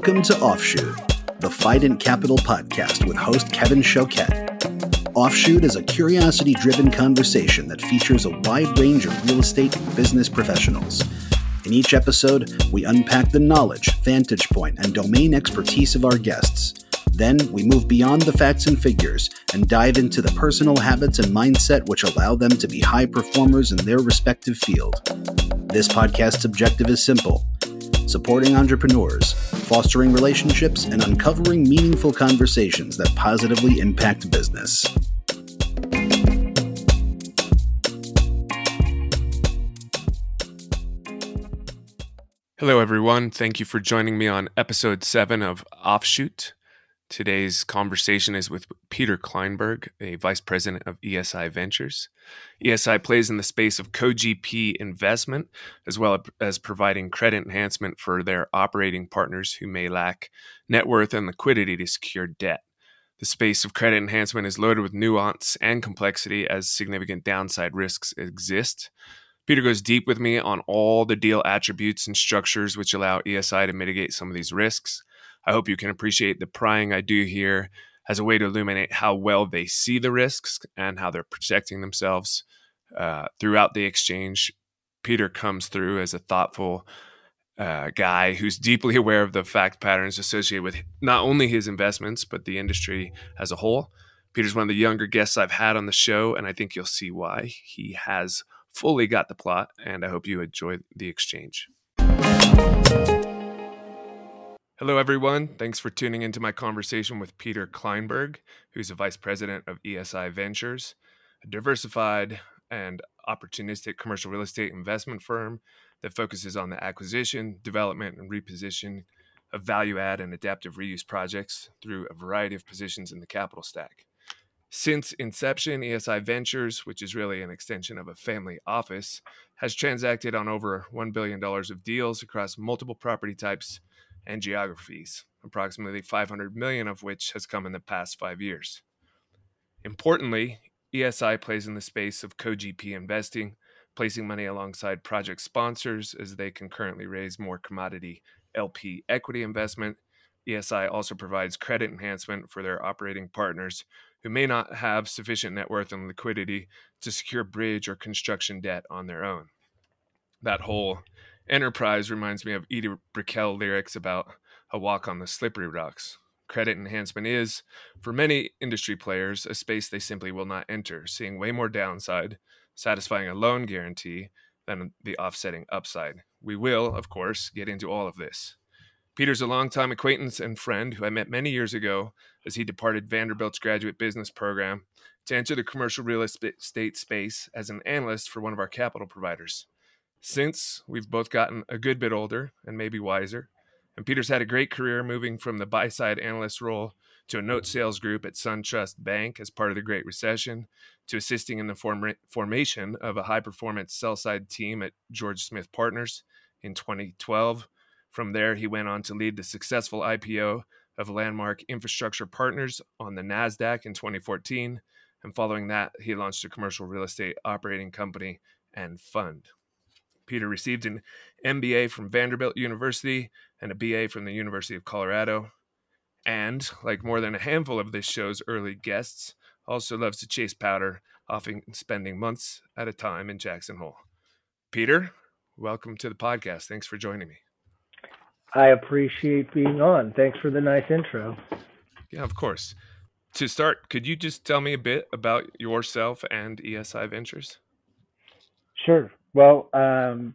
Welcome to Offshoot, the Fident Capital podcast with host Kevin Choquette. Offshoot is a curiosity driven conversation that features a wide range of real estate and business professionals. In each episode, we unpack the knowledge, vantage point, and domain expertise of our guests. Then we move beyond the facts and figures and dive into the personal habits and mindset which allow them to be high performers in their respective field. This podcast's objective is simple supporting entrepreneurs, fostering relationships, and uncovering meaningful conversations that positively impact business. Hello, everyone. Thank you for joining me on episode seven of Offshoot. Today's conversation is with Peter Kleinberg, a vice president of ESI Ventures. ESI plays in the space of co GP investment, as well as providing credit enhancement for their operating partners who may lack net worth and liquidity to secure debt. The space of credit enhancement is loaded with nuance and complexity as significant downside risks exist. Peter goes deep with me on all the deal attributes and structures which allow ESI to mitigate some of these risks I hope you can appreciate the prying I do here as a way to illuminate how well they see the risks and how they're protecting themselves uh, throughout the exchange. Peter comes through as a thoughtful uh, guy who's deeply aware of the fact patterns associated with not only his investments, but the industry as a whole. Peter's one of the younger guests I've had on the show, and I think you'll see why. He has fully got the plot, and I hope you enjoy the exchange. Hello, everyone. Thanks for tuning into my conversation with Peter Kleinberg, who's a vice president of ESI Ventures, a diversified and opportunistic commercial real estate investment firm that focuses on the acquisition, development, and reposition of value add and adaptive reuse projects through a variety of positions in the capital stack. Since inception, ESI Ventures, which is really an extension of a family office, has transacted on over $1 billion of deals across multiple property types and geographies, approximately 500 million of which has come in the past five years. Importantly, ESI plays in the space of co GP investing, placing money alongside project sponsors as they concurrently raise more commodity LP equity investment. ESI also provides credit enhancement for their operating partners who may not have sufficient net worth and liquidity to secure bridge or construction debt on their own. That whole Enterprise reminds me of Edie Brickell lyrics about a walk on the slippery rocks. Credit enhancement is, for many industry players, a space they simply will not enter, seeing way more downside, satisfying a loan guarantee than the offsetting upside. We will, of course, get into all of this. Peter's a longtime acquaintance and friend who I met many years ago as he departed Vanderbilt's graduate business program to enter the commercial real estate space as an analyst for one of our capital providers. Since we've both gotten a good bit older and maybe wiser, and Peter's had a great career moving from the buy side analyst role to a note sales group at SunTrust Bank as part of the Great Recession, to assisting in the form- formation of a high performance sell side team at George Smith Partners in 2012. From there, he went on to lead the successful IPO of Landmark Infrastructure Partners on the NASDAQ in 2014. And following that, he launched a commercial real estate operating company and fund. Peter received an MBA from Vanderbilt University and a BA from the University of Colorado. And, like more than a handful of this show's early guests, also loves to chase powder, often spending months at a time in Jackson Hole. Peter, welcome to the podcast. Thanks for joining me. I appreciate being on. Thanks for the nice intro. Yeah, of course. To start, could you just tell me a bit about yourself and ESI Ventures? Sure. Well, um,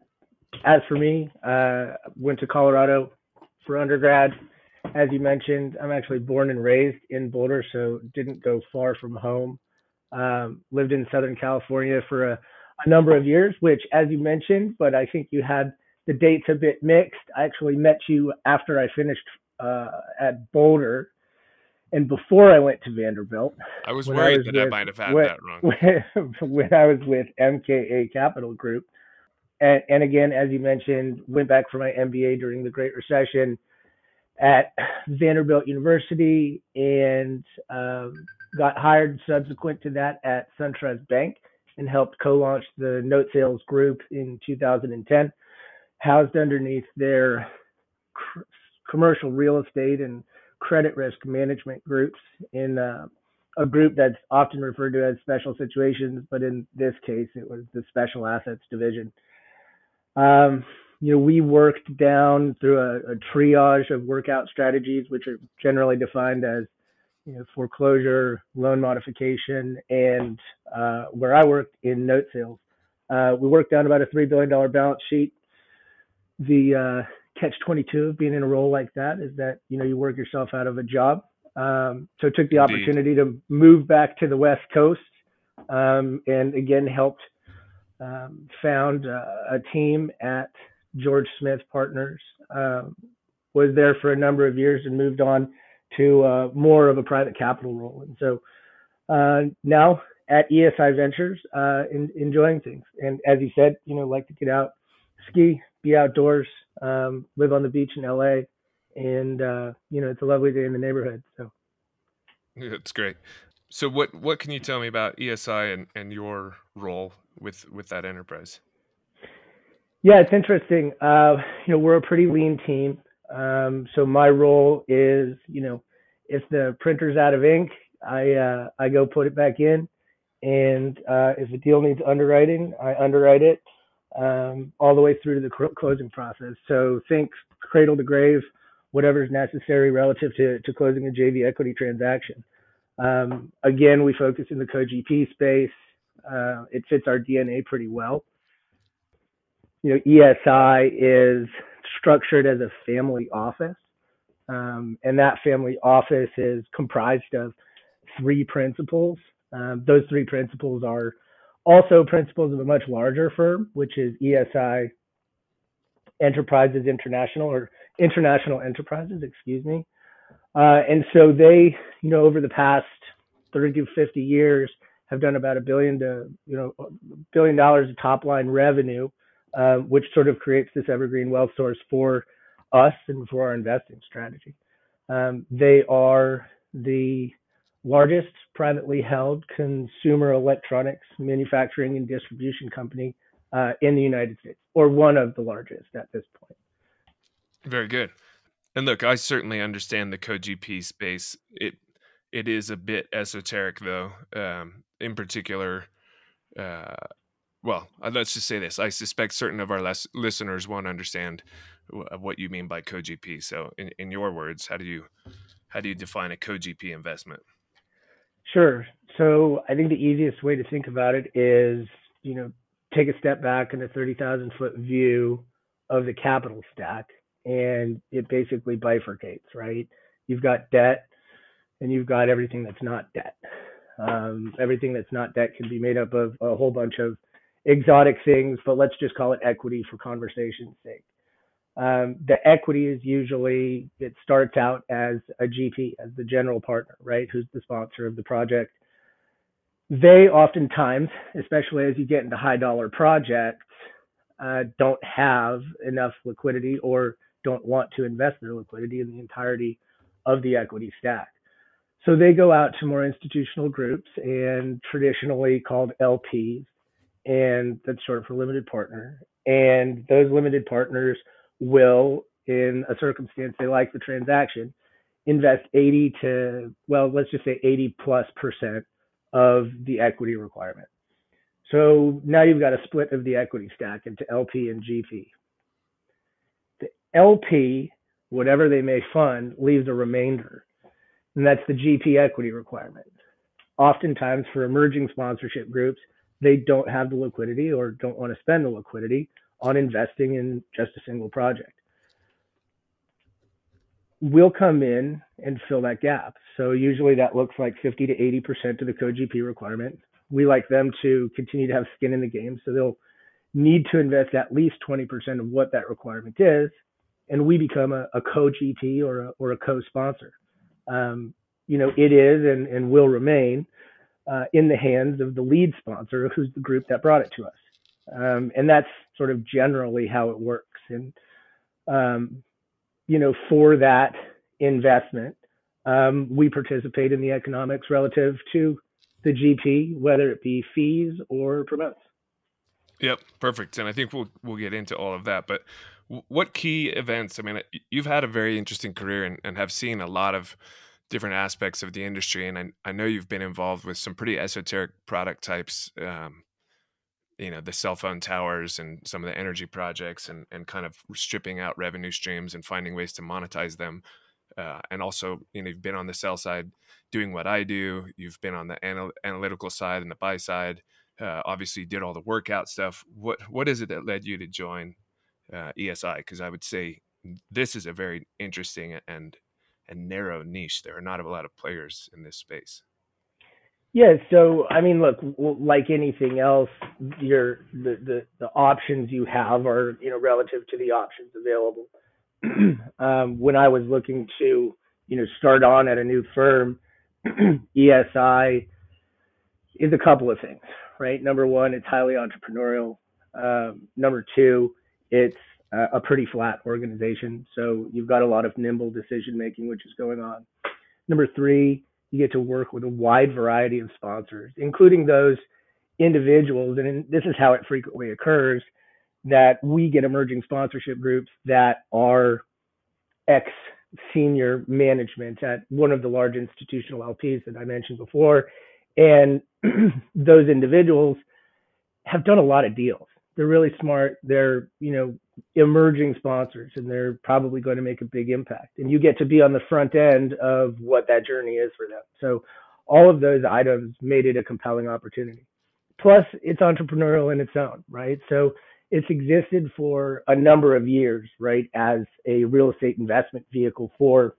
as for me, uh, went to Colorado for undergrad. As you mentioned, I'm actually born and raised in Boulder, so didn't go far from home. Um, lived in Southern California for a, a number of years, which, as you mentioned, but I think you had the dates a bit mixed. I actually met you after I finished uh, at Boulder and before I went to Vanderbilt. I was worried I was that with, I might have had when, that wrong. When I was with MKA Capital Group, and, and again, as you mentioned, went back for my MBA during the Great Recession at Vanderbilt University, and um, got hired subsequent to that at SunTrust Bank, and helped co-launch the note sales group in 2010, housed underneath their commercial real estate and credit risk management groups in uh, a group that's often referred to as special situations, but in this case, it was the special assets division. Um, you know, we worked down through a, a, triage of workout strategies, which are generally defined as you know, foreclosure, loan modification, and uh, where I worked in note sales. Uh, we worked down about a $3 billion balance sheet. The uh, catch 22 of being in a role like that is that, you know, you work yourself out of a job. Um, so took the Indeed. opportunity to move back to the West Coast um, and again helped um, found uh, a team at George Smith Partners. Um, was there for a number of years and moved on to uh, more of a private capital role. And so uh, now at ESI Ventures, uh, in, enjoying things. And as you said, you know, like to get out, ski, be outdoors, um, live on the beach in LA, and uh, you know, it's a lovely day in the neighborhood. So it's great. So what what can you tell me about ESI and, and your role with with that enterprise? Yeah, it's interesting. Uh, you know, we're a pretty lean team. Um, so my role is, you know, if the printer's out of ink, I uh, I go put it back in, and uh, if a deal needs underwriting, I underwrite it um, all the way through to the closing process. So think cradle to grave, whatever's necessary relative to, to closing a JV equity transaction. Um, again, we focus in the co-GP space. Uh, it fits our DNA pretty well. You know, ESI is structured as a family office. Um, and that family office is comprised of three principals. Um, those three principals are also principals of a much larger firm, which is ESI Enterprises International or International Enterprises, excuse me. Uh, and so they, you know, over the past 30 to 50 years, have done about a billion to, you know, billion dollars of top line revenue uh, which sort of creates this evergreen wealth source for us and for our investing strategy. Um, they are the largest privately held consumer electronics manufacturing and distribution company uh, in the United States, or one of the largest at this point. Very good. And look, I certainly understand the co-GP space. It it is a bit esoteric, though. Um, in particular, uh, well, uh, let's just say this. I suspect certain of our les- listeners won't understand uh, what you mean by co-GP. So, in, in your words, how do you how do you define a co-GP investment? Sure. So, I think the easiest way to think about it is, you know, take a step back in a thirty thousand foot view of the capital stack, and it basically bifurcates. Right? You've got debt, and you've got everything that's not debt. Um, everything that's not debt can be made up of a whole bunch of exotic things, but let's just call it equity for conversation's sake. Um, the equity is usually it starts out as a GP, as the general partner, right? Who's the sponsor of the project. They oftentimes, especially as you get into high dollar projects, uh, don't have enough liquidity or don't want to invest their liquidity in the entirety of the equity stack. So they go out to more institutional groups and traditionally called LPs and that's short for limited partner. And those limited partners will, in a circumstance they like the transaction, invest 80 to, well, let's just say 80 plus percent of the equity requirement. So now you've got a split of the equity stack into LP and GP. The LP, whatever they may fund, leaves a remainder, and that's the GP equity requirement. Oftentimes, for emerging sponsorship groups, they don't have the liquidity or don't want to spend the liquidity on investing in just a single project. We'll come in and fill that gap. So usually that looks like 50 to 80% of the co-GP requirement. We like them to continue to have skin in the game. So they'll need to invest at least 20% of what that requirement is. And we become a, a co-GP or a, or a co-sponsor. Um, you know, it is and, and will remain uh, in the hands of the lead sponsor, who's the group that brought it to us. Um, and that's sort of generally how it works. And, um, you know, for that investment, um, we participate in the economics relative to the GP, whether it be fees or promotes. Yep, perfect. And I think we'll we'll get into all of that. But what key events? I mean, you've had a very interesting career and, and have seen a lot of different aspects of the industry, and I, I know you've been involved with some pretty esoteric product types. Um, you know the cell phone towers and some of the energy projects and, and kind of stripping out revenue streams and finding ways to monetize them uh, and also you know you've been on the sell side doing what i do. You've been on the anal- analytical side and the buy side. Uh, obviously you did all the workout stuff. What what is it that led you to join uh, esi because i would say this is a very interesting and and narrow niche. There are not a lot of players in this space yeah, so I mean, look, like anything else, your the, the the options you have are you know relative to the options available. um, when I was looking to you know start on at a new firm, ESI is a couple of things, right? Number one, it's highly entrepreneurial. Um, number two, it's a pretty flat organization, so you've got a lot of nimble decision making, which is going on. Number three, you get to work with a wide variety of sponsors, including those individuals, and this is how it frequently occurs, that we get emerging sponsorship groups that are ex senior management at one of the large institutional LPs that I mentioned before. And those individuals have done a lot of deals. They're really smart. They're, you know, emerging sponsors and they're probably going to make a big impact. And you get to be on the front end of what that journey is for them. So all of those items made it a compelling opportunity. Plus, it's entrepreneurial in its own, right? So it's existed for a number of years, right, as a real estate investment vehicle for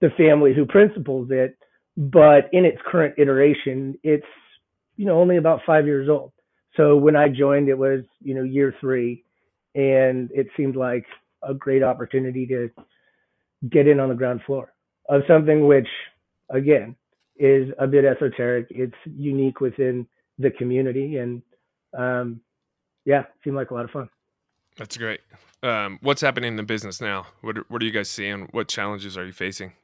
the family who principals it. But in its current iteration, it's you know only about five years old. So when I joined, it was you know year three, and it seemed like a great opportunity to get in on the ground floor of something which, again, is a bit esoteric. It's unique within the community, and um, yeah, seemed like a lot of fun. That's great. Um, what's happening in the business now? What are, what are you guys seeing? What challenges are you facing?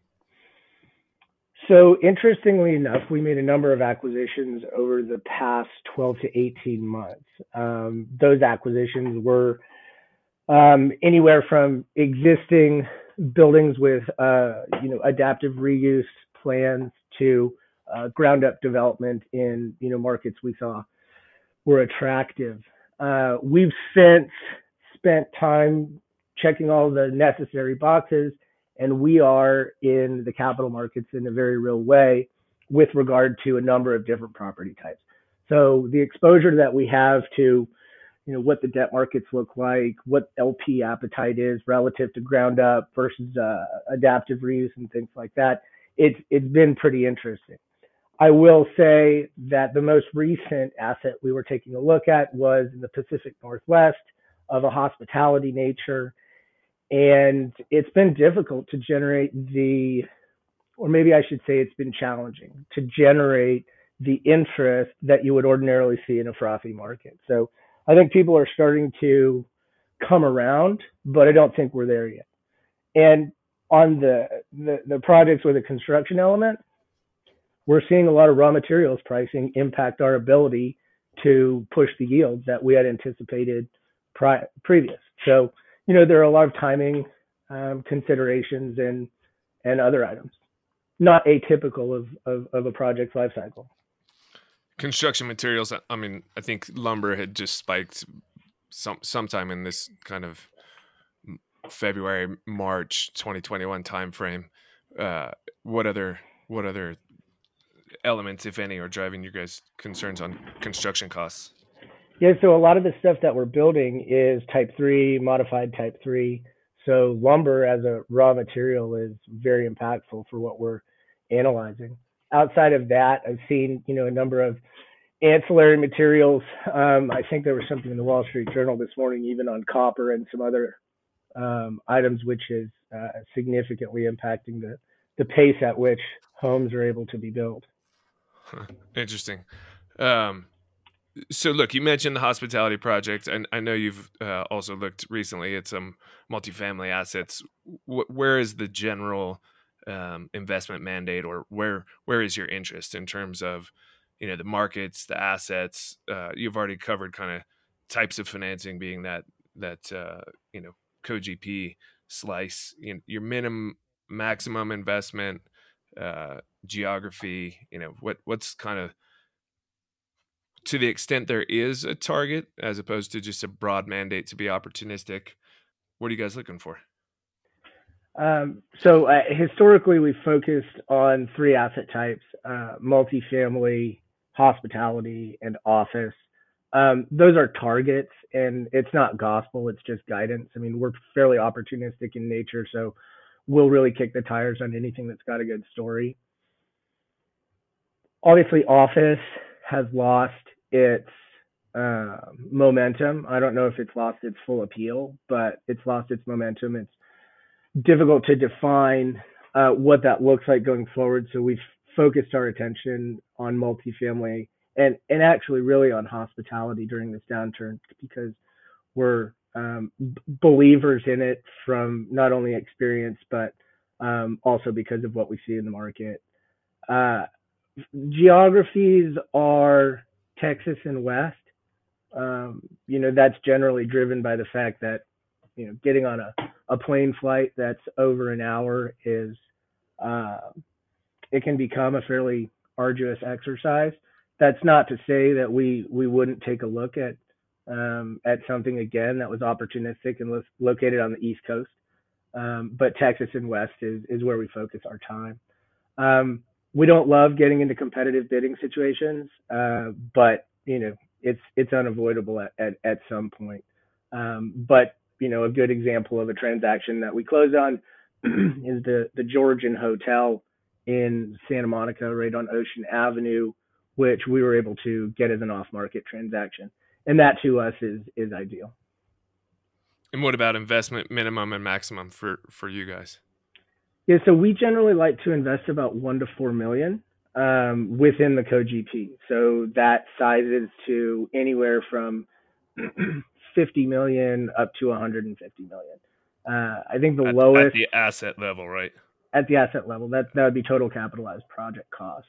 So interestingly enough, we made a number of acquisitions over the past 12 to 18 months. Um, those acquisitions were um, anywhere from existing buildings with uh, you know adaptive reuse plans to uh, ground up development in you know markets we saw were attractive. Uh, we've since spent time checking all the necessary boxes, and we are in the capital markets in a very real way with regard to a number of different property types. So the exposure that we have to you know what the debt markets look like, what LP appetite is relative to ground up versus uh, adaptive reuse and things like that. It's it's been pretty interesting. I will say that the most recent asset we were taking a look at was in the Pacific Northwest of a hospitality nature, and it's been difficult to generate the, or maybe I should say it's been challenging to generate the interest that you would ordinarily see in a frothy market. So I think people are starting to come around, but I don't think we're there yet. And on the, the, the projects with a construction element, we're seeing a lot of raw materials pricing impact our ability to push the yields that we had anticipated pri- previous. So, you know, there are a lot of timing um, considerations and and other items, not atypical of, of, of a project's life cycle construction materials i mean i think lumber had just spiked some sometime in this kind of february march 2021 timeframe. Uh what other what other elements if any are driving your guys concerns on construction costs? Yeah so a lot of the stuff that we're building is type 3 modified type 3 so lumber as a raw material is very impactful for what we're analyzing outside of that, I've seen you know a number of ancillary materials. Um, I think there was something in the Wall Street Journal this morning, even on copper and some other um, items, which is uh, significantly impacting the the pace at which homes are able to be built. Interesting. Um, so, look, you mentioned the hospitality project, and I know you've uh, also looked recently at some multifamily assets. W- where is the general um, investment mandate, or where where is your interest in terms of you know the markets, the assets? Uh, you've already covered kind of types of financing, being that that uh, you know co-gp slice you know, your minimum maximum investment uh, geography you know what what's kind of to the extent there is a target as opposed to just a broad mandate to be opportunistic what are you guys looking for um, so uh, historically we focused on three asset types uh, multifamily hospitality and office. Um, those are targets and it's not gospel it's just guidance. I mean we're fairly opportunistic in nature so we'll really kick the tires on anything that's got a good story. Obviously office has lost its uh, momentum. I don't know if it's lost its full appeal but it's lost its momentum. It's difficult to define uh, what that looks like going forward so we've focused our attention on multifamily and and actually really on hospitality during this downturn because we're um, b- believers in it from not only experience but um, also because of what we see in the market. Uh, geographies are Texas and West. Um, you know that's generally driven by the fact that you know getting on a, a plane flight that's over an hour is uh, it can become a fairly arduous exercise that's not to say that we we wouldn't take a look at um, at something again that was opportunistic and lo- located on the East Coast. Um, but Texas and West is is where we focus our time. Um, we don't love getting into competitive bidding situations, uh, but you know it's it's unavoidable at at, at some point. Um, but you know a good example of a transaction that we closed on is the the Georgian Hotel in Santa Monica, right on Ocean Avenue which we were able to get as an off-market transaction, and that to us is is ideal. And what about investment minimum and maximum for for you guys? Yeah, so we generally like to invest about one to four million um, within the co-GP. So that sizes to anywhere from 50 million up to 150 million. Uh, I think the at, lowest at the asset level, right? At the asset level, that that would be total capitalized project cost.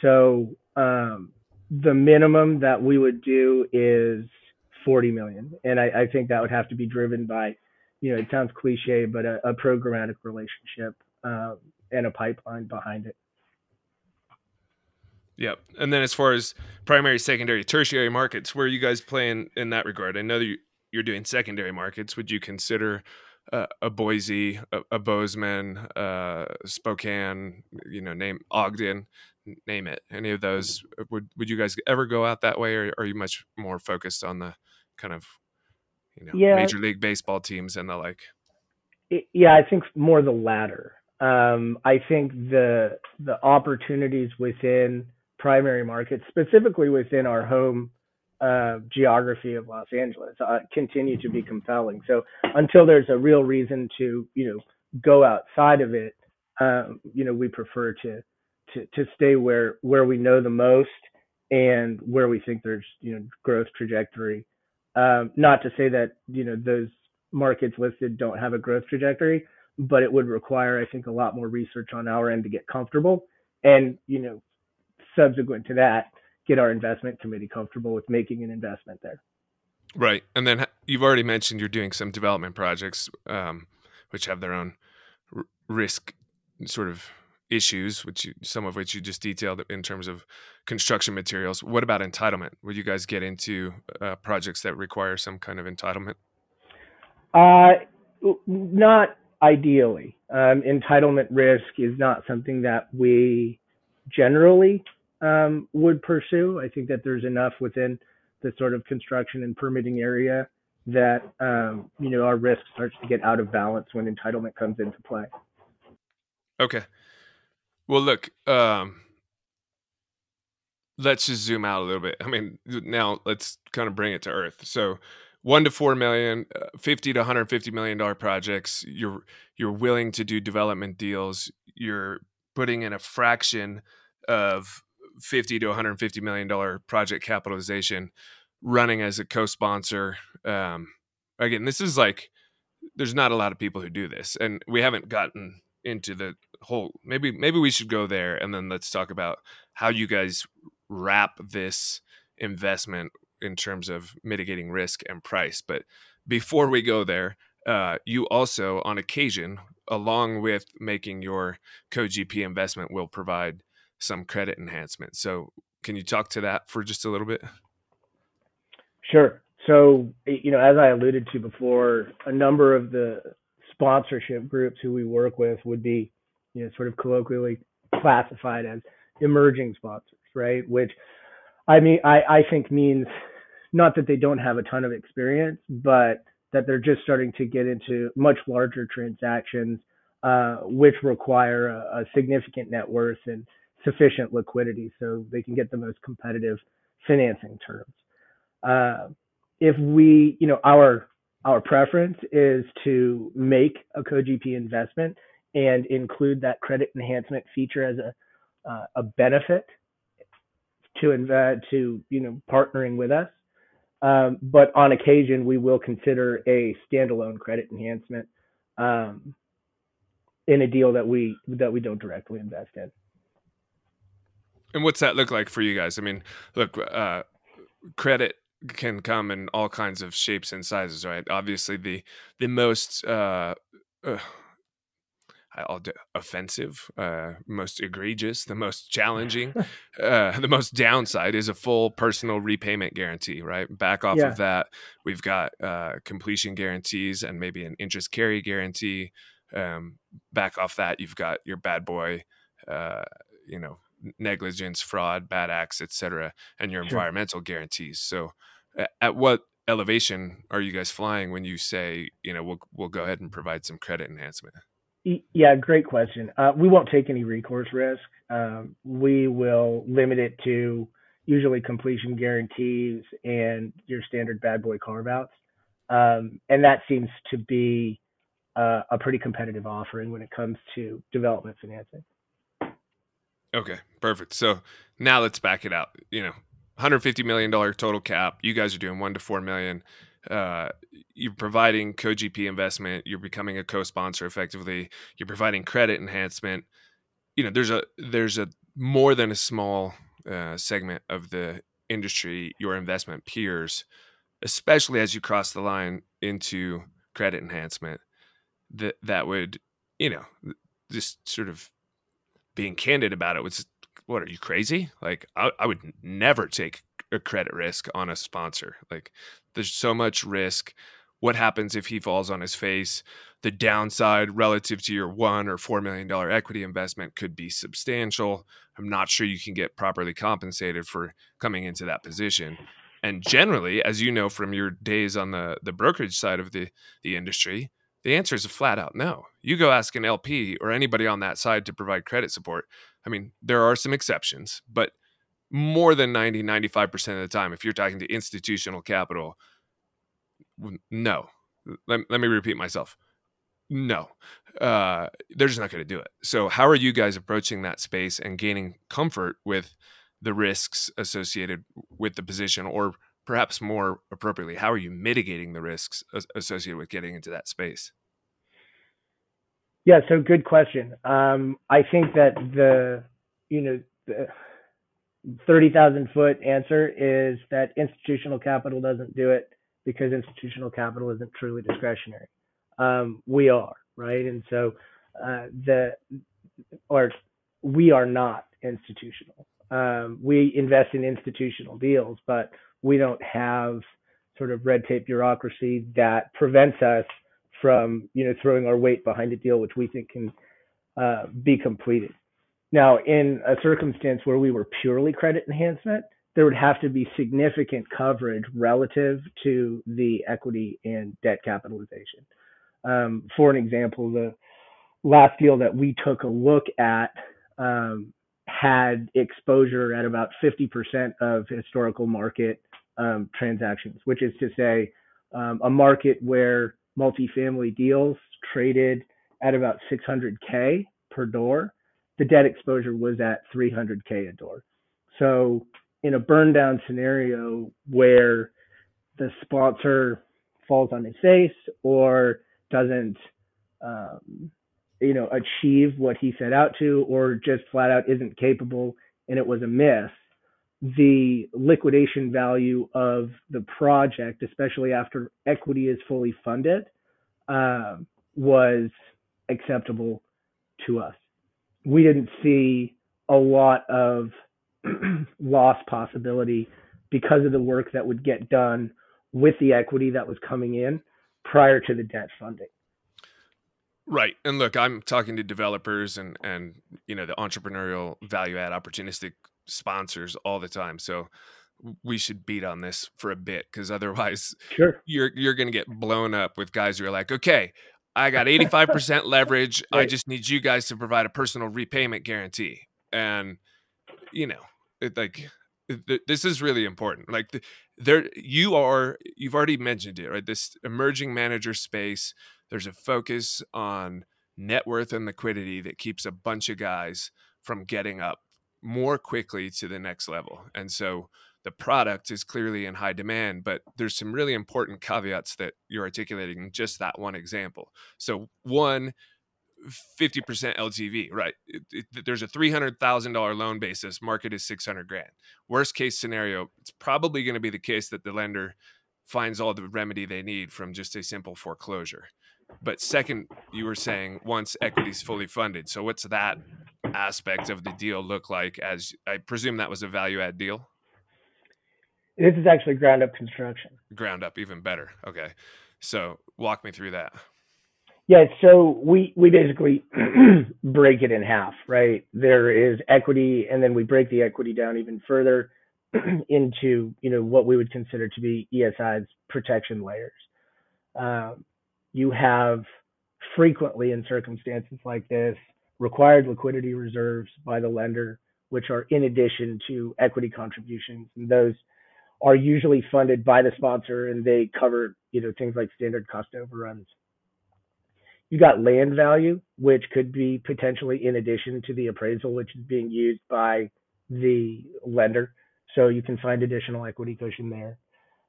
So um, the minimum that we would do is 40 million, and I, I, think that would have to be driven by, you know, it sounds cliche, but a, a programmatic relationship um, and a pipeline behind it. Yep. And then as far as primary, secondary, tertiary markets, where are you guys playing in that regard? I know that you're doing secondary markets. Would you consider uh, a Boise, a, a Bozeman, uh, Spokane, you know, name Ogden, name it. Any of those would would you guys ever go out that way, or are you much more focused on the kind of you know yeah. major league baseball teams and the like? Yeah, I think more the latter. Um, I think the the opportunities within primary markets, specifically within our home uh, geography of Los Angeles, uh, continue to be compelling. So until there's a real reason to you know go outside of it, um, you know we prefer to to, to stay where where we know the most and where we think there's you know growth trajectory. Um, not to say that you know those markets listed don't have a growth trajectory, but it would require I think a lot more research on our end to get comfortable, and you know subsequent to that get our investment committee comfortable with making an investment there. Right, and then you've already mentioned you're doing some development projects, um, which have their own r- risk sort of issues, which you, some of which you just detailed in terms of construction materials. What about entitlement? Would you guys get into uh, projects that require some kind of entitlement? Uh, not ideally. Um, entitlement risk is not something that we generally um, would pursue. I think that there's enough within the sort of construction and permitting area that um, you know our risk starts to get out of balance when entitlement comes into play. Okay. Well, look, um, let's just zoom out a little bit. I mean, now let's kind of bring it to earth. So, one to four million, uh, 50 to 150 million dollar projects. You're you're willing to do development deals. You're putting in a fraction of 50 to 150 million dollar project capitalization, running as a co-sponsor. Um, again, this is like there's not a lot of people who do this, and we haven't gotten into the whole maybe maybe we should go there and then let's talk about how you guys wrap this investment in terms of mitigating risk and price but before we go there, uh, you also, on occasion, along with making your co-GP investment, will provide some credit enhancement. So, can you talk to that for just a little bit? Sure. So, you know, as I alluded to before, a number of the sponsorship groups who we work with would be, you know, sort of colloquially classified as emerging sponsors, right? Which I mean, I, I think means not that they don't have a ton of experience, but that they're just starting to get into much larger transactions, uh, which require a, a, significant net worth and sufficient liquidity so they can get the most competitive financing terms. Uh, if we, you know, our our preference is to make a co-GP investment and include that credit enhancement feature as a uh, a benefit to invest to you know partnering with us. Um, but on occasion, we will consider a standalone credit enhancement um, in a deal that we that we don't directly invest in. And what's that look like for you guys? I mean, look, uh, credit can come in all kinds of shapes and sizes, right? Obviously, the the most uh, uh, I'll do offensive, uh, most egregious, the most challenging, uh, the most downside is a full personal repayment guarantee, right? Back off yeah. of that, we've got uh, completion guarantees and maybe an interest carry guarantee. Um, back off that, you've got your bad boy, uh, you know, negligence, fraud, bad acts, etc., and your sure. environmental guarantees. So, at what elevation are you guys flying when you say, you know, we'll we'll go ahead and provide some credit enhancement? Yeah, great question. Uh, we won't take any recourse risk. Um, we will limit it to usually completion guarantees and your standard bad boy carve outs. Um, and that seems to be uh, a pretty competitive offering when it comes to development financing. Okay, perfect. So now let's back it out. You know, 150 million dollar total cap. You guys are doing one to four million uh, you're providing co-GP investment, you're becoming a co-sponsor effectively, you're providing credit enhancement. You know, there's a there's a more than a small uh, segment of the industry, your investment peers, especially as you cross the line into credit enhancement, that that would, you know, just sort of being candid about it was what are you crazy? Like I, I would never take a credit risk on a sponsor. Like there's so much risk. What happens if he falls on his face? The downside relative to your one or four million dollar equity investment could be substantial. I'm not sure you can get properly compensated for coming into that position. And generally, as you know from your days on the, the brokerage side of the, the industry, the answer is a flat out no. You go ask an LP or anybody on that side to provide credit support. I mean, there are some exceptions, but more than 90 95% of the time if you're talking to institutional capital no let, let me repeat myself no uh, they're just not going to do it so how are you guys approaching that space and gaining comfort with the risks associated with the position or perhaps more appropriately how are you mitigating the risks associated with getting into that space yeah so good question um, i think that the you know the 30,000 foot answer is that institutional capital doesn't do it because institutional capital isn't truly discretionary. Um, we are, right? And so uh, the, or we are not institutional. Um, we invest in institutional deals, but we don't have sort of red tape bureaucracy that prevents us from, you know, throwing our weight behind a deal which we think can uh, be completed. Now, in a circumstance where we were purely credit enhancement, there would have to be significant coverage relative to the equity and debt capitalization. Um, for an example, the last deal that we took a look at um, had exposure at about 50% of historical market um, transactions, which is to say, um, a market where multifamily deals traded at about 600K per door the debt exposure was at 300k a door. So in a burn down scenario where the sponsor falls on his face or doesn't um, you know achieve what he set out to or just flat out isn't capable and it was a miss the liquidation value of the project, especially after equity is fully funded, uh, was acceptable to us. We didn't see a lot of loss possibility because of the work that would get done with the equity that was coming in prior to the debt funding. Right. And look, I'm talking to developers and and you know the entrepreneurial value add opportunistic sponsors all the time. So we should beat on this for a bit because otherwise sure. you're you're gonna get blown up with guys who are like, okay, I got 85% leverage. Right. I just need you guys to provide a personal repayment guarantee. And you know, it, like this is really important. Like the, there, you are. You've already mentioned it, right? This emerging manager space. There's a focus on net worth and liquidity that keeps a bunch of guys from getting up more quickly to the next level. And so the product is clearly in high demand, but there's some really important caveats that you're articulating in just that one example. So, one, 50% LTV, right? It, it, there's a $300,000 loan basis, market is 600 grand. Worst case scenario, it's probably going to be the case that the lender finds all the remedy they need from just a simple foreclosure. But second, you were saying once equity is fully funded. So what's that aspect of the deal look like as I presume that was a value add deal? This is actually ground up construction. Ground up, even better. Okay. So walk me through that. Yeah, so we we basically break it in half, right? There is equity, and then we break the equity down even further into you know what we would consider to be ESI's protection layers. Um, you have frequently in circumstances like this required liquidity reserves by the lender, which are in addition to equity contributions, and those are usually funded by the sponsor, and they cover you know things like standard cost overruns you got land value, which could be potentially in addition to the appraisal, which is being used by the lender. So you can find additional equity cushion there.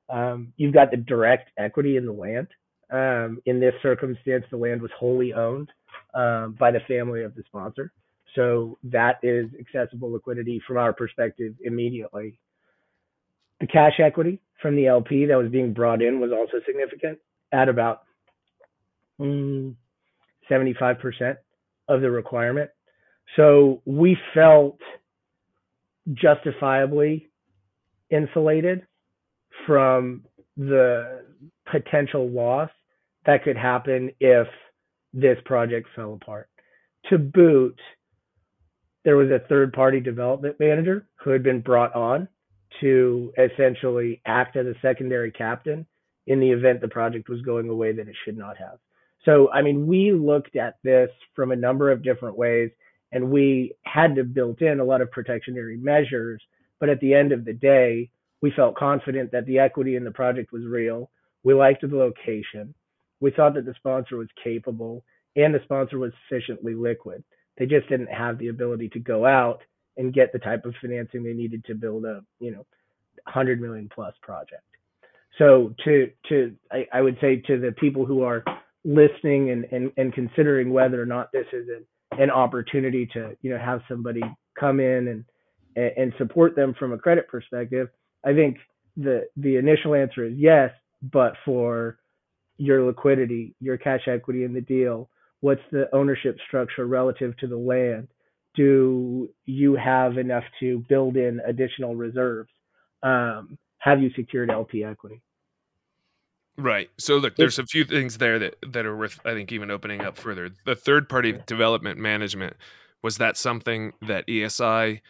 Um, you've got the direct equity in the land. Um, in this circumstance, the land was wholly owned um, by the family of the sponsor. So that is accessible liquidity from our perspective immediately. The cash equity from the LP that was being brought in was also significant at about mm, 75% of the requirement. So we felt justifiably insulated from the potential loss that could happen if this project fell apart. To boot, there was a third party development manager who had been brought on to essentially act as a secondary captain in the event the project was going away that it should not have. So, I mean, we looked at this from a number of different ways and we had to build in a lot of protectionary measures. But at the end of the day, we felt confident that the equity in the project was real. We liked the location. We thought that the sponsor was capable and the sponsor was sufficiently liquid. They just didn't have the ability to go out and get the type of financing they needed to build a, you know, 100 million plus project. So to to I, I would say to the people who are listening and, and, and considering whether or not this is an, an opportunity to you know have somebody come in and and support them from a credit perspective i think the the initial answer is yes but for your liquidity your cash equity in the deal what's the ownership structure relative to the land do you have enough to build in additional reserves um, have you secured lp equity Right. So look, there's a few things there that that are worth I think even opening up further. The third party development management was that something that ESI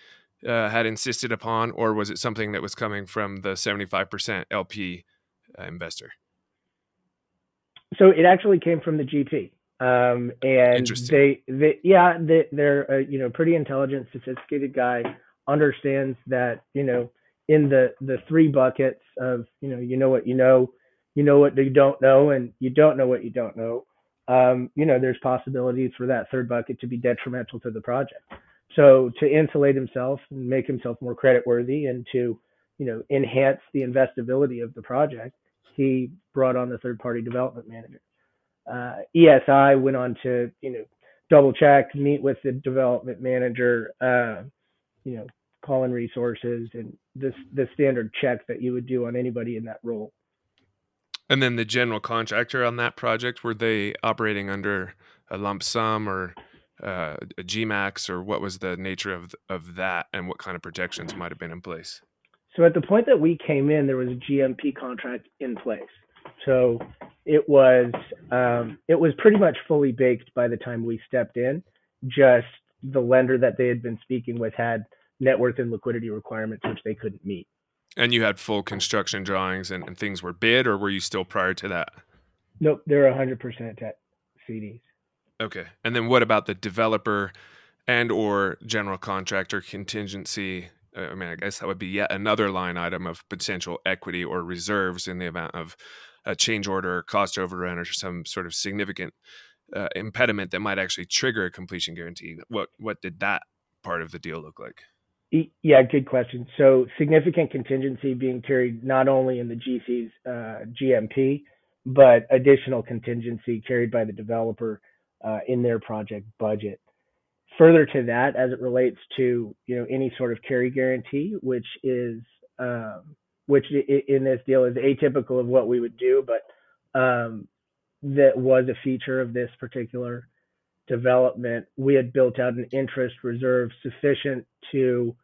uh, had insisted upon, or was it something that was coming from the 75% LP uh, investor? So it actually came from the GP, um, and they, they, yeah, they, they're a, you know pretty intelligent, sophisticated guy. Understands that you know in the the three buckets of you know you know what you know you know what you don't know and you don't know what you don't know, um, you know, there's possibilities for that third bucket to be detrimental to the project. So to insulate himself and make himself more credit worthy and to, you know, enhance the investability of the project, he brought on the third party development manager. Uh, ESI went on to, you know, double check, meet with the development manager, uh, you know, call in resources, and this the standard check that you would do on anybody in that role. And then the general contractor on that project, were they operating under a lump sum or uh, a GMAX, or what was the nature of of that, and what kind of protections might have been in place? So at the point that we came in, there was a GMP contract in place. So it was um, it was pretty much fully baked by the time we stepped in. Just the lender that they had been speaking with had net worth and liquidity requirements which they couldn't meet. And you had full construction drawings and, and things were bid, or were you still prior to that? Nope, they're 100% at CDs. Okay. And then what about the developer and or general contractor contingency? Uh, I mean, I guess that would be yet another line item of potential equity or reserves in the event of a change order, cost overrun, or some sort of significant uh, impediment that might actually trigger a completion guarantee. What what did that part of the deal look like? Yeah, good question. So significant contingency being carried not only in the GC's uh, GMP, but additional contingency carried by the developer uh, in their project budget. Further to that, as it relates to you know any sort of carry guarantee, which is um, which in this deal is atypical of what we would do, but um, that was a feature of this particular development. We had built out an interest reserve sufficient to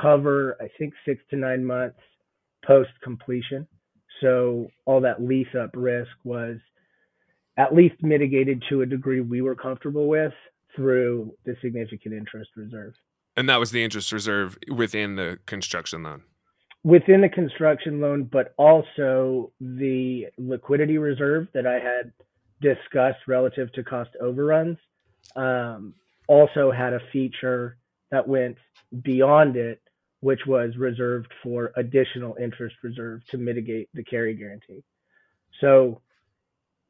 cover, I think, six to nine months post completion. So all that lease up risk was at least mitigated to a degree we were comfortable with through the significant interest reserve. And that was the interest reserve within the construction loan? Within the construction loan, but also the liquidity reserve that I had discussed relative to cost overruns um, also had a feature that went beyond it, which was reserved for additional interest reserve to mitigate the carry guarantee. So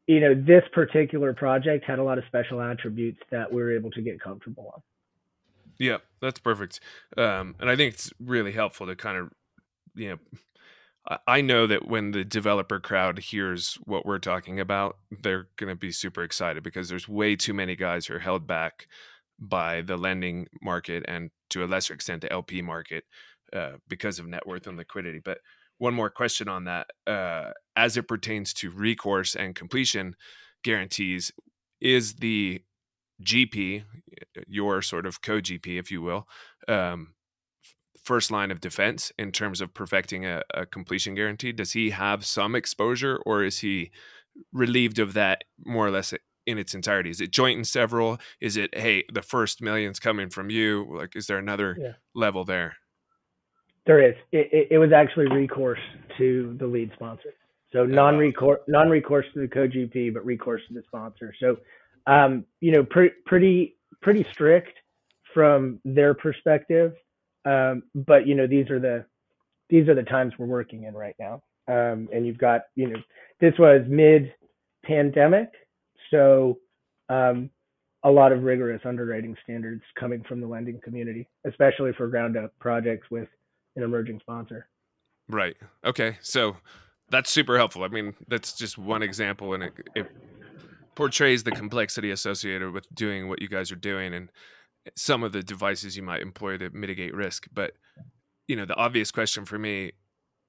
you know, this particular project had a lot of special attributes that we were able to get comfortable on. Yeah, that's perfect. Um, and I think it's really helpful to kind of, you know, I know that when the developer crowd hears what we're talking about, they're going to be super excited because there's way too many guys who are held back by the lending market and to a lesser extent the LP market uh, because of net worth and liquidity. But one more question on that. Uh, as it pertains to recourse and completion guarantees, is the GP, your sort of co GP, if you will, um, first line of defense in terms of perfecting a, a, completion guarantee? Does he have some exposure or is he relieved of that more or less in its entirety? Is it joint and several? Is it, hey, the first million's coming from you? Like, is there another yeah. level there? There is. It, it, it was actually recourse to the lead sponsor. So non-recourse, non-recourse to the co-GP, but recourse to the sponsor. So, um, you know, pre- pretty pretty strict from their perspective. Um, but you know, these are the these are the times we're working in right now. Um, and you've got, you know, this was mid-pandemic, so um, a lot of rigorous underwriting standards coming from the lending community, especially for ground-up projects with an emerging sponsor. Right. Okay. So that's super helpful. I mean, that's just one example, and it, it portrays the complexity associated with doing what you guys are doing and some of the devices you might employ to mitigate risk. But you know, the obvious question for me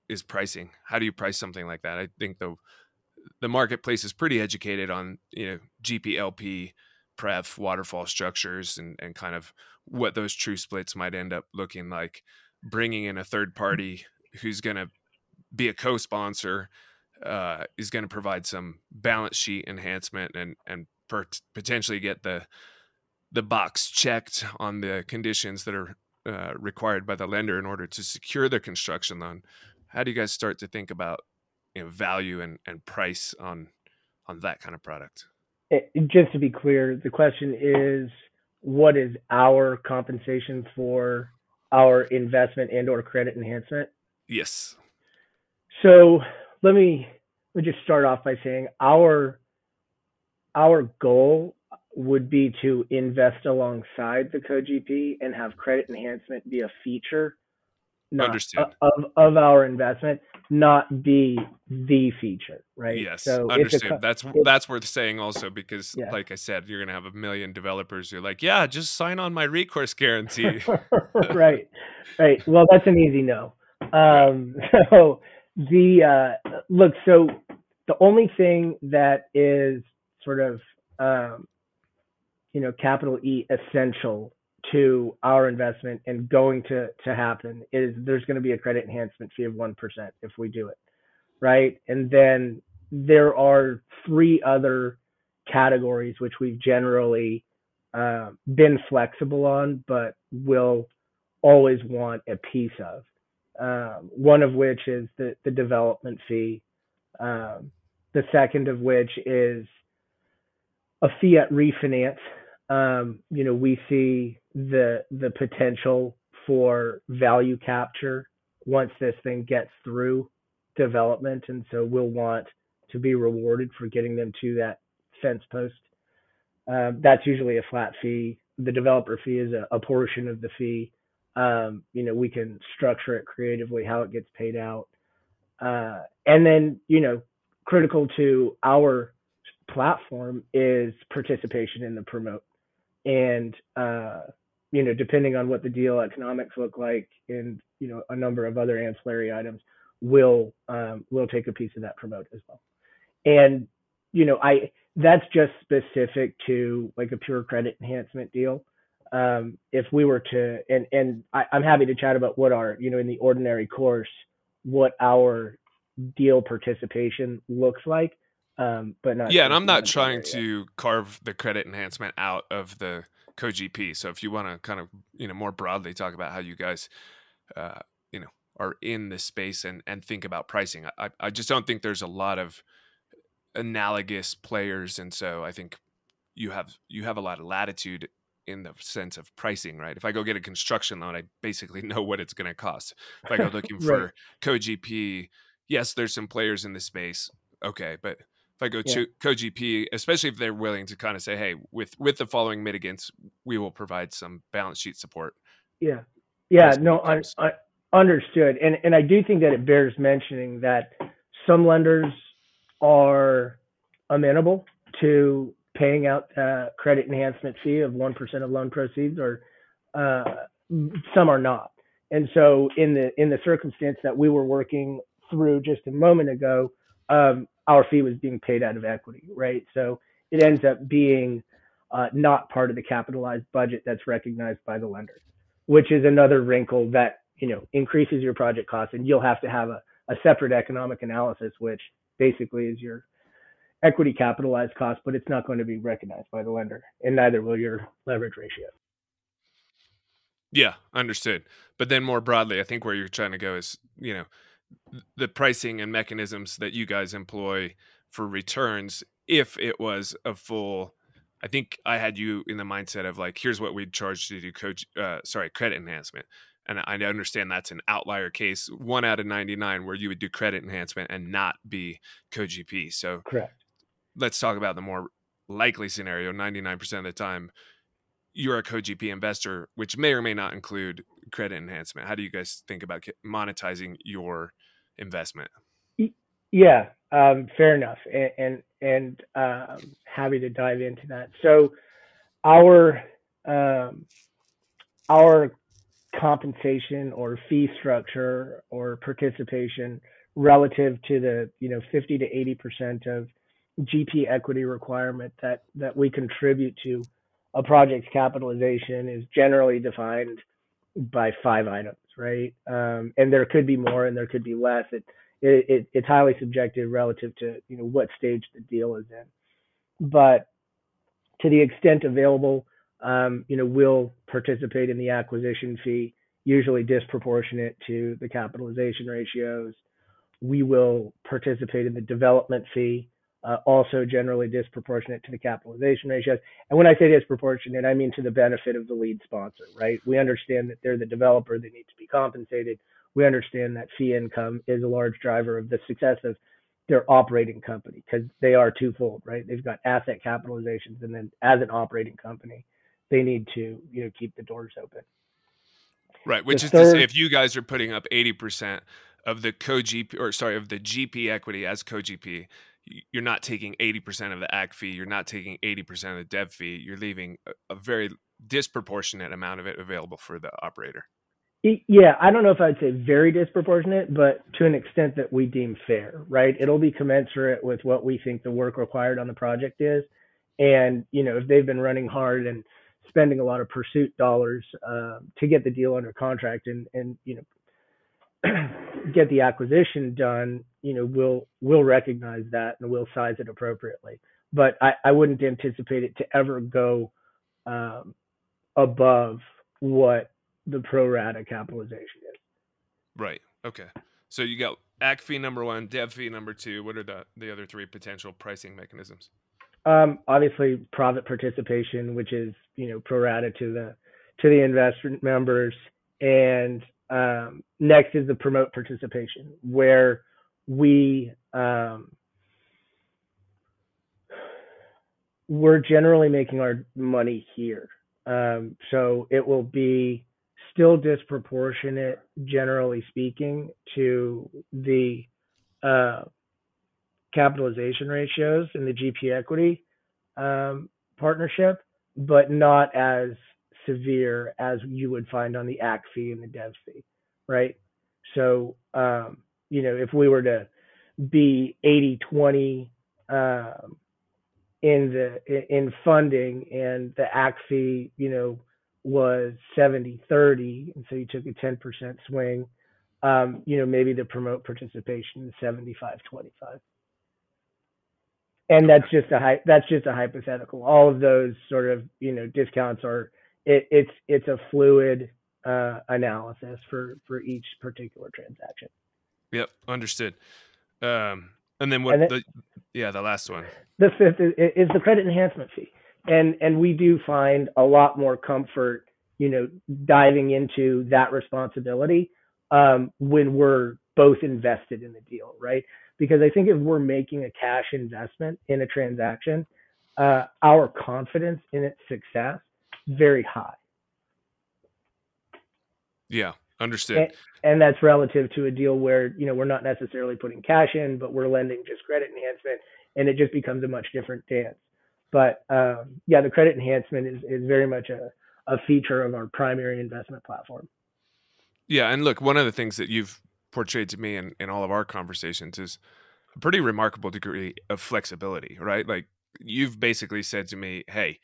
is pricing. How do you price something like that? I think the the marketplace is pretty educated on you know GPLP, pref, waterfall structures, and and kind of what those true splits might end up looking like bringing in a third party who's going to be a co-sponsor uh, is going to provide some balance sheet enhancement and and per- potentially get the the box checked on the conditions that are uh, required by the lender in order to secure the construction loan. How do you guys start to think about you know, value and, and price on on that kind of product? It, just to be clear, the question is, what is our compensation for our investment and or credit enhancement? Yes. So let me let me just start off by saying our our goal would be to invest alongside the co-GP and have credit enhancement be a feature not, of, of our investment. Not be the feature, right? Yes, so understood. that's that's worth saying also because, yeah. like I said, you're to have a million developers who are like, yeah, just sign on my recourse guarantee. right, right. Well, that's an easy no. Um, so the uh, look, so the only thing that is sort of um, you know capital E essential to our investment and going to to happen is there's going to be a credit enhancement fee of 1% if we do it right? And then there are three other categories which we've generally uh, been flexible on but will always want a piece of um, one of which is the, the development fee um, the second of which is a fee at refinance um, you know, we see the the potential for value capture once this thing gets through development, and so we'll want to be rewarded for getting them to that fence post. Um, that's usually a flat fee. The developer fee is a, a portion of the fee. Um, you know, we can structure it creatively how it gets paid out. Uh, and then, you know, critical to our platform is participation in the promote and uh, you know depending on what the deal economics look like and you know a number of other ancillary items will um, will take a piece of that promote as well. And you know i that's just specific to like a pure credit enhancement deal. Um, if we were to and and I, i'm happy to chat about what our you know in the ordinary course what our deal participation looks like um, but not yeah, and I'm not trying to carve the credit enhancement out of the CoGP. So if you want to kind of you know more broadly talk about how you guys uh, you know are in this space and and think about pricing, I I just don't think there's a lot of analogous players, and so I think you have you have a lot of latitude in the sense of pricing, right? If I go get a construction loan, I basically know what it's going to cost. If I go looking right. for CoGP, yes, there's some players in the space, okay, but if I go yeah. to CoGP, especially if they're willing to kind of say, "Hey, with with the following mitigants, we will provide some balance sheet support." Yeah, yeah, no, I, I understood, and and I do think that it bears mentioning that some lenders are amenable to paying out a credit enhancement fee of one percent of loan proceeds, or uh, some are not. And so, in the in the circumstance that we were working through just a moment ago, um, our fee was being paid out of equity, right? So it ends up being uh, not part of the capitalized budget that's recognized by the lender, which is another wrinkle that you know increases your project cost, and you'll have to have a, a separate economic analysis, which basically is your equity capitalized cost, but it's not going to be recognized by the lender, and neither will your leverage ratio. Yeah, understood. But then more broadly, I think where you're trying to go is, you know, the pricing and mechanisms that you guys employ for returns if it was a full I think I had you in the mindset of like, here's what we'd charge to do coach, uh, sorry, credit enhancement. And I understand that's an outlier case, one out of 99 where you would do credit enhancement and not be CoGP. So correct. Let's talk about the more likely scenario. 99% of the time, you're a CoGP investor, which may or may not include credit enhancement. How do you guys think about monetizing your investment? Yeah, um, fair enough, and and, and um, happy to dive into that. So, our um, our compensation or fee structure or participation relative to the you know 50 to 80 percent of GP equity requirement that that we contribute to a project's capitalization is generally defined by five items, right? Um, and there could be more and there could be less. It, it, it, it's highly subjective relative to you know what stage the deal is in. But to the extent available, um, you know, we'll participate in the acquisition fee, usually disproportionate to the capitalization ratios. We will participate in the development fee, uh, also generally disproportionate to the capitalization ratios. And when I say disproportionate, I mean to the benefit of the lead sponsor, right? We understand that they're the developer, they need to be compensated. We understand that fee income is a large driver of the success of their operating company because they are twofold, right? They've got asset capitalizations, and then as an operating company, they need to you know keep the doors open. Right, which the is third, to say, if you guys are putting up eighty percent of the co GP or sorry of the GP equity as co GP, you're not taking 80% of the AC fee, you're not taking 80% of the dev fee, you're leaving a, a very disproportionate amount of it available for the operator. Yeah, I don't know if I'd say very disproportionate, but to an extent that we deem fair, right? It'll be commensurate with what we think the work required on the project is. And, you know, if they've been running hard and spending a lot of pursuit dollars uh, to get the deal under contract and, and you know, get the acquisition done, you know, we'll we'll recognize that and we'll size it appropriately. But I, I wouldn't anticipate it to ever go um, above what the pro rata capitalization is. Right. Okay. So you got AC fee number one, dev fee number two. What are the, the other three potential pricing mechanisms? Um, obviously, profit participation, which is you know pro rata to the to the investment members, and um, next is the promote participation, where we um, we're generally making our money here. Um, so it will be still disproportionate, generally speaking, to the uh, capitalization ratios in the GP equity um, partnership, but not as severe as you would find on the AC fee and the dev fee, right? So, um, you know, if we were to be 80 20 um, in the in funding and the AC fee, you know, was 70 30, and so you took a 10% swing, um, you know, maybe the promote participation is 75 25 and that's just a that's just a hypothetical. All of those sort of you know discounts are it, it's it's a fluid uh, analysis for for each particular transaction. Yep, understood. Um, and then what? And then, the, yeah, the last one. The fifth is, is the credit enhancement fee, and and we do find a lot more comfort, you know, diving into that responsibility um, when we're both invested in the deal, right? because I think if we're making a cash investment in a transaction, uh, our confidence in its success is very high. Yeah, understood. And, and, that's relative to a deal where you know we're not necessarily putting cash in, but we're lending just credit enhancement, and it just becomes a much different dance. But um, yeah, the credit enhancement is is very much a a feature of our primary investment platform. Yeah, and look, one of the things that you've portrayed to me in, in all of our conversations is a pretty remarkable degree of flexibility, right? Like you've basically said to me, hey,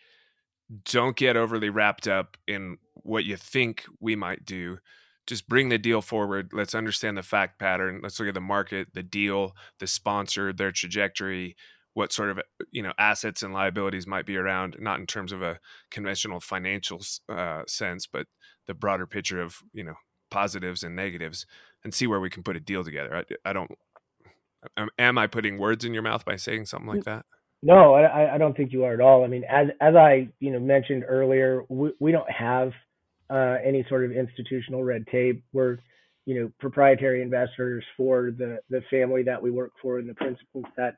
don't get overly wrapped up in what you think we might do. Just bring the deal forward. Let's understand the fact pattern. Let's look at the market, the deal, the sponsor, their trajectory, what sort of you know assets and liabilities might be around, not in terms of a conventional financial uh, sense, but the broader picture of you know positives and negatives and see where we can put a deal together. I, I don't. Am I putting words in your mouth by saying something like that? No, I, I don't think you are at all. I mean, as as I you know mentioned earlier, we, we don't have uh, any sort of institutional red tape. We're you know proprietary investors for the the family that we work for and the principals that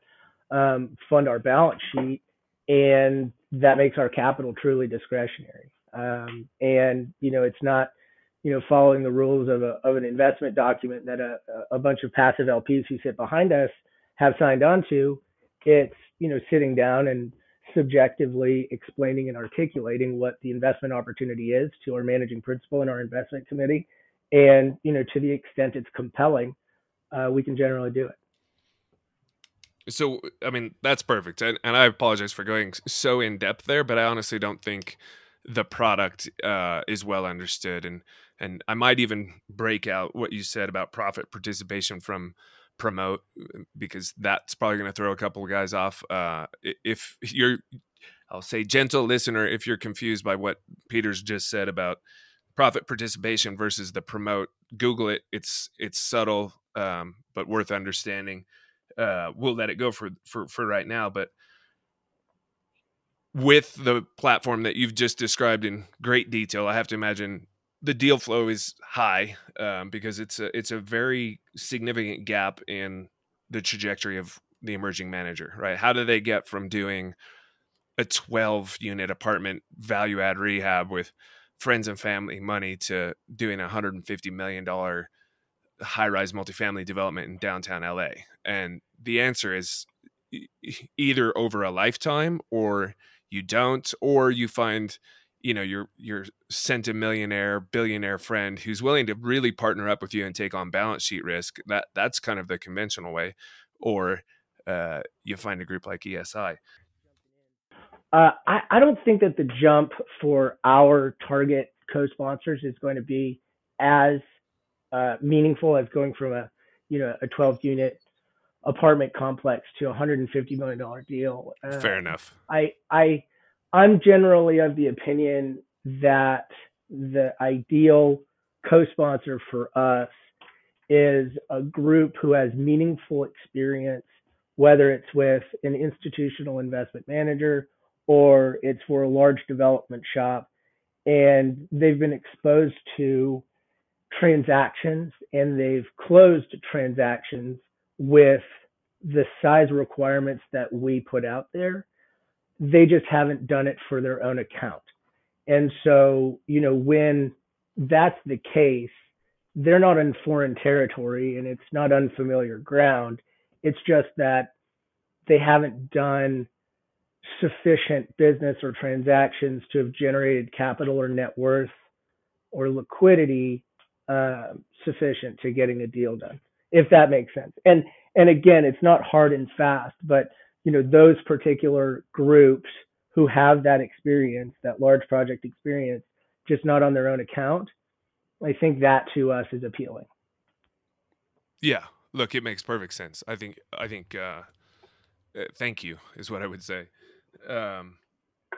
um, fund our balance sheet, and that makes our capital truly discretionary. Um, and you know, it's not you know, following the rules of, a, of an investment document that a, a bunch of passive LPs who sit behind us have signed on to. It's, you know, sitting down and subjectively explaining and articulating what the investment opportunity is to our managing principal and our investment committee. And, you know, to the extent it's compelling, uh, we can generally do it. So, I mean, that's perfect. And, and I apologize for going so in depth there, but I honestly don't think the product uh, is well understood. And and I might even break out what you said about profit participation from promote uh, because that's probably going to throw a couple of guys off. Uh, if you're, I'll say, gentle listener, if you're confused by what Peter's just said about profit participation versus the promote, Google it. It's it's subtle, um, but worth understanding. Uh, we'll let it go for for for right now, but with the platform that you've just described in great detail, I have to imagine the deal flow is high um, because it's a it's a very significant gap in the trajectory of the emerging manager. Right? How do they get from doing a 12 unit apartment value add rehab with friends and family money to doing a 150 million dollar high rise multifamily development in downtown LA? And the answer is either over a lifetime or you don't, or you find you know your your centimillionaire billionaire friend who's willing to really partner up with you and take on balance sheet risk that that's kind of the conventional way or uh, you find a group like ESI uh, I, I don't think that the jump for our target co-sponsors is going to be as uh, meaningful as going from a you know a 12 unit apartment complex to a 150 million dollar deal. Uh, Fair enough. I I I'm generally of the opinion that the ideal co-sponsor for us is a group who has meaningful experience, whether it's with an institutional investment manager or it's for a large development shop, and they've been exposed to transactions and they've closed transactions with the size requirements that we put out there they just haven't done it for their own account. And so, you know, when that's the case, they're not in foreign territory and it's not unfamiliar ground. It's just that they haven't done sufficient business or transactions to have generated capital or net worth or liquidity uh, sufficient to getting a deal done, if that makes sense. And and again, it's not hard and fast, but you know those particular groups who have that experience that large project experience just not on their own account i think that to us is appealing. Yeah. Look it makes perfect sense. I think i think uh, uh, thank you is what i would say. Um,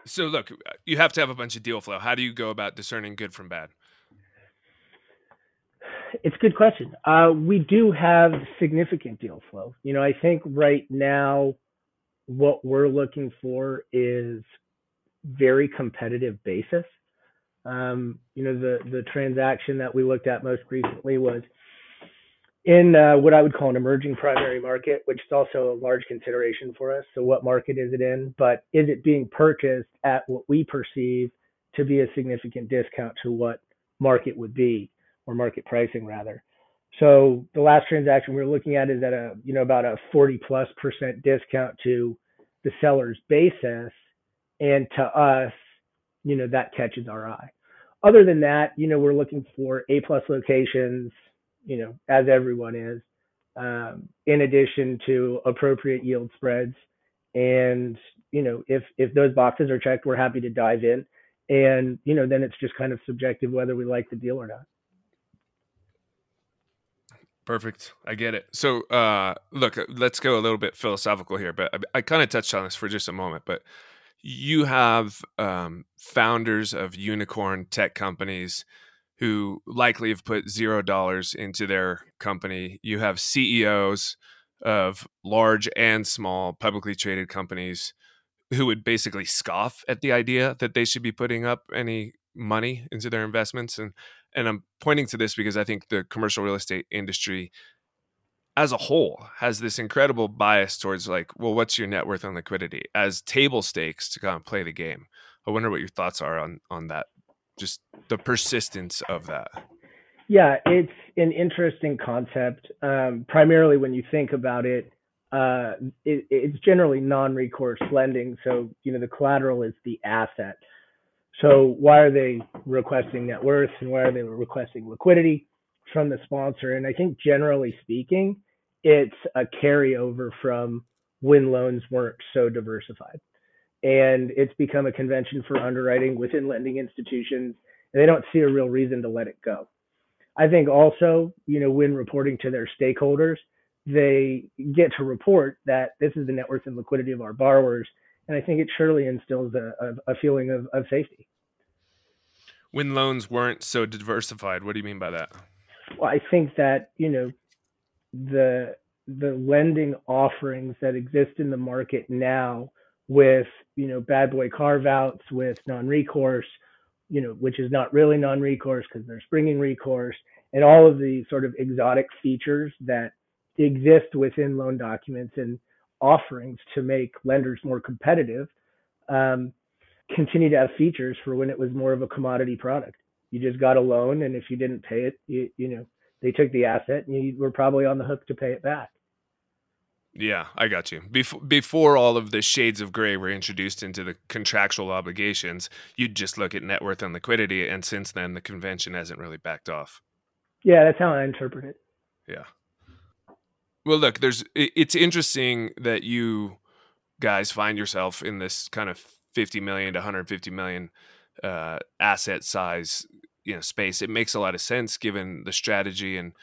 so look you have to have a bunch of deal flow. How do you go about discerning good from bad? It's a good question. Uh, we do have significant deal flow. You know i think right now what we're looking for is very competitive basis. Um, you know, the the transaction that we looked at most recently was in uh, what I would call an emerging primary market, which is also a large consideration for us. So, what market is it in? But is it being purchased at what we perceive to be a significant discount to what market would be, or market pricing rather? So the last transaction we were looking at is at a, you know, about a 40 plus percent discount to the seller's basis. And to us, you know, that catches our eye. Other than that, you know, we're looking for A plus locations, you know, as everyone is, um, in addition to appropriate yield spreads. And, you know, if, if those boxes are checked, we're happy to dive in. And, you know, then it's just kind of subjective whether we like the deal or not. Perfect. I get it. So, uh, look, uh, let's go a little bit philosophical here, but I, I kind of touched on this for just a moment. But you have um, founders of unicorn tech companies who likely have put zero dollars into their company. You have CEOs of large and small publicly traded companies who would basically scoff at the idea that they should be putting up any money into their investments and and I'm pointing to this because I think the commercial real estate industry as a whole has this incredible bias towards like, well, what's your net worth and liquidity as table stakes to kind of play the game. I wonder what your thoughts are on on that, just the persistence of that. Yeah, it's an interesting concept. Um, primarily when you think about it, uh, it, it's generally non-recourse lending. So you know the collateral is the asset. So why are they requesting net worth and why are they requesting liquidity from the sponsor? And I think generally speaking, it's a carryover from when loans weren't so diversified. And it's become a convention for underwriting within lending institutions, and they don't see a real reason to let it go. I think also, you know, when reporting to their stakeholders, they get to report that this is the net worth and liquidity of our borrowers and I think it surely instills a, a, a feeling of, of safety. When loans weren't so diversified, what do you mean by that? Well, I think that you know the the lending offerings that exist in the market now with you know bad boy carve outs with non-recourse you know which is not really non-recourse because they're springing recourse and all of the sort of exotic features that exist within loan documents and offerings to make lenders more competitive um, continue to have features for when it was more of a commodity product. You just got a loan, and if you didn't pay it, you, you know they took the asset and you were probably on the hook to pay it back. Yeah, I got you. Before before all of the shades of gray were introduced into the contractual obligations, you'd just look at net worth and liquidity, and since then the convention hasn't really backed off. Yeah, that's how I interpret it. Yeah. Well, look, there's it's interesting that you guys find yourself in this kind of 50 million to 150 million uh, asset size you know space. It makes a lot of sense given the strategy and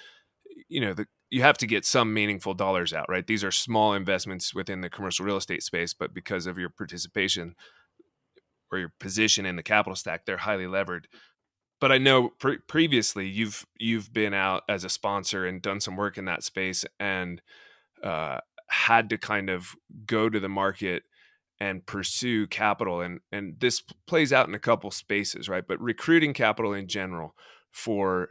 you know the you have to get some meaningful dollars out, right? These are small investments within the commercial real estate space, but because of your participation or your position in the capital stack, they're highly levered. But I know pre- previously you've you've been out as a sponsor and done some work in that space and uh, had to kind of go to the market and pursue capital and and this plays out in a couple spaces right? But recruiting capital in general for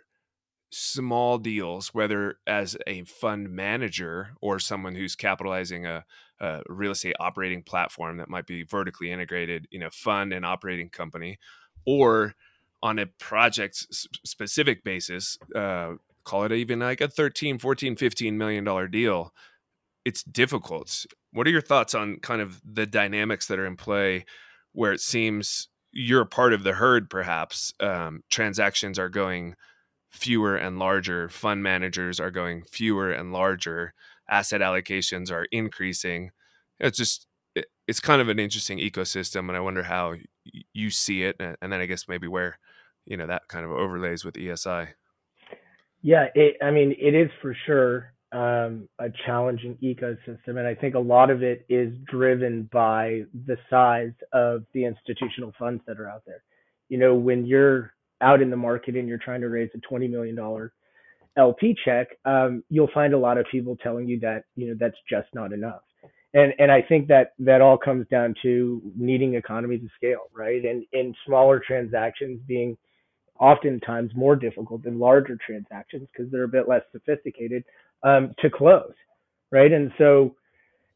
small deals, whether as a fund manager or someone who's capitalizing a, a, real estate operating platform that might be vertically integrated, you know, fund and operating company, or on a project specific basis, uh, call it even like a 13, 14, 15 million dollar deal. It's difficult. What are your thoughts on kind of the dynamics that are in play where it seems you're a part of the herd, perhaps? Um, transactions are going fewer and larger. Fund managers are going fewer and larger. Asset allocations are increasing. It's just it's kind of an interesting ecosystem, and I wonder how you see it, and, then I guess maybe where you know that kind of overlays with ESI. Yeah, it, I mean, it is for sure um, a challenging ecosystem, and I think a lot of it is driven by the size of the institutional funds that are out there. You know, when you're out in the market and you're trying to raise a $20 million LP check, um, you'll find a lot of people telling you that, you know, that's just not enough. And, and I think that that all comes down to needing economies of scale, right? And in smaller transactions being oftentimes more difficult than larger transactions because they're a bit less sophisticated um, to close, right? And so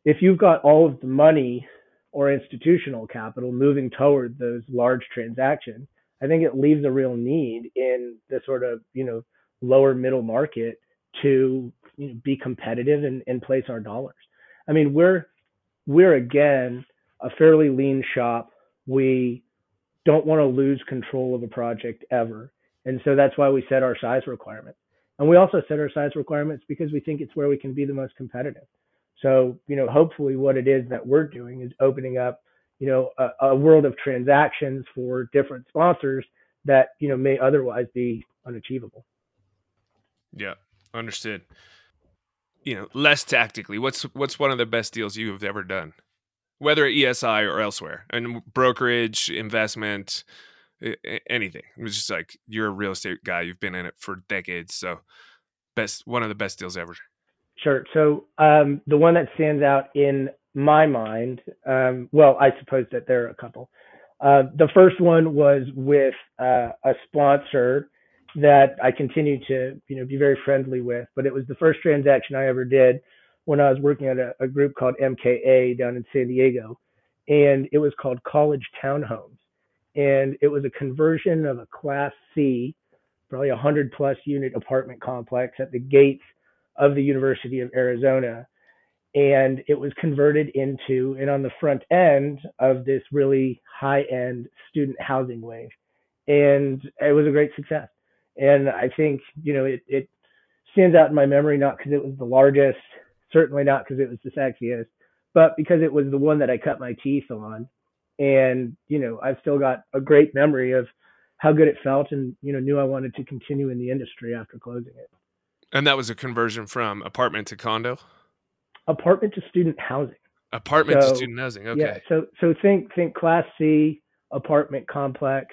if you've got all of the money or institutional capital moving toward those large transactions, I think it leaves a real need in the sort of, you know, lower middle market to you know, be competitive and, and place our dollars. I mean, we're we're again a fairly lean shop. We don't want to lose control of a project ever. And so that's why we set our size requirements. And we also set our size requirements because we think it's where we can be the most competitive. So, you know, hopefully what it is that we're doing is opening up you know a, a world of transactions for different sponsors that you know may otherwise be unachievable. Yeah, understood. You know, less tactically, what's what's one of the best deals you have ever done, whether at ESI or elsewhere, and brokerage, investment, anything. It's just like you're a real estate guy. You've been in it for decades, so best one of the best deals ever. Sure. So um, the one that stands out in my mind, um, well, I suppose that there are a couple. Uh, the first one was with uh, a sponsor that I continue to, you know, be very friendly with, but it was the first transaction I ever did when I was working at a, a group called MKA down in San Diego, and it was called College Townhomes, and it was a conversion of a Class C, probably a hundred plus unit apartment complex at the gates of the University of Arizona. And it was converted into and on the front end of this really high end student housing wave. And it was a great success. And i think you know it, it stands out in my memory not because it was the largest certainly not because it was the sexiest but because it was the one that i cut my teeth on and you know i've still got a great memory of how good it felt and you know knew i wanted to continue in the industry after closing it and that was a conversion from apartment to condo apartment to student housing. Apartment so, to student housing. Okay. Yeah. So so think think class C apartment complex,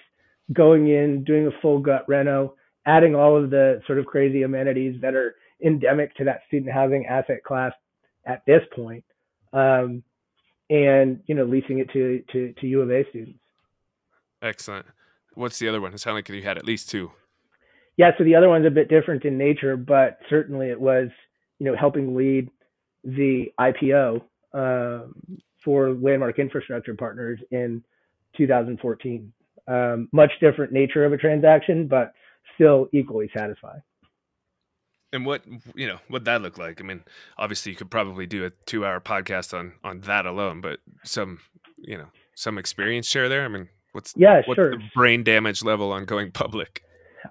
going in, doing a full gut reno, adding all of the sort of crazy amenities that are endemic to that student housing asset class at this point, um, and you know leasing it to to to U of A students. Excellent. What's the other one? It sounded like you had at least two. Yeah, so the other one's a bit different in nature, but certainly it was, you know, helping lead the IPO um, for Landmark Infrastructure Partners in 2014. Um, much different nature of a transaction, but still equally satisfying. And what you know, what that look like? I mean, obviously, you could probably do a two-hour podcast on on that alone, but some you know some experience share there. I mean, what's yeah, what's sure. the brain damage level on going public?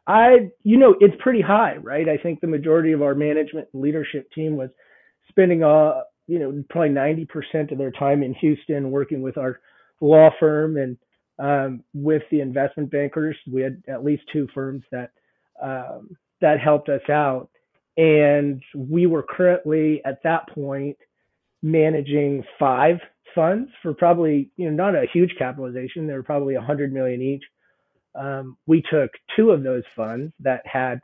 I, you know, it's pretty high, right? I think the majority of our management and leadership team was spending, uh, you know, probably 90% of their time in Houston working with our law firm and um, with the investment bankers. We had at least two firms that um, that helped us out, and we were currently at that point managing five funds for probably you know not a huge capitalization. They were probably 100 million each. Um, we took two of those funds that had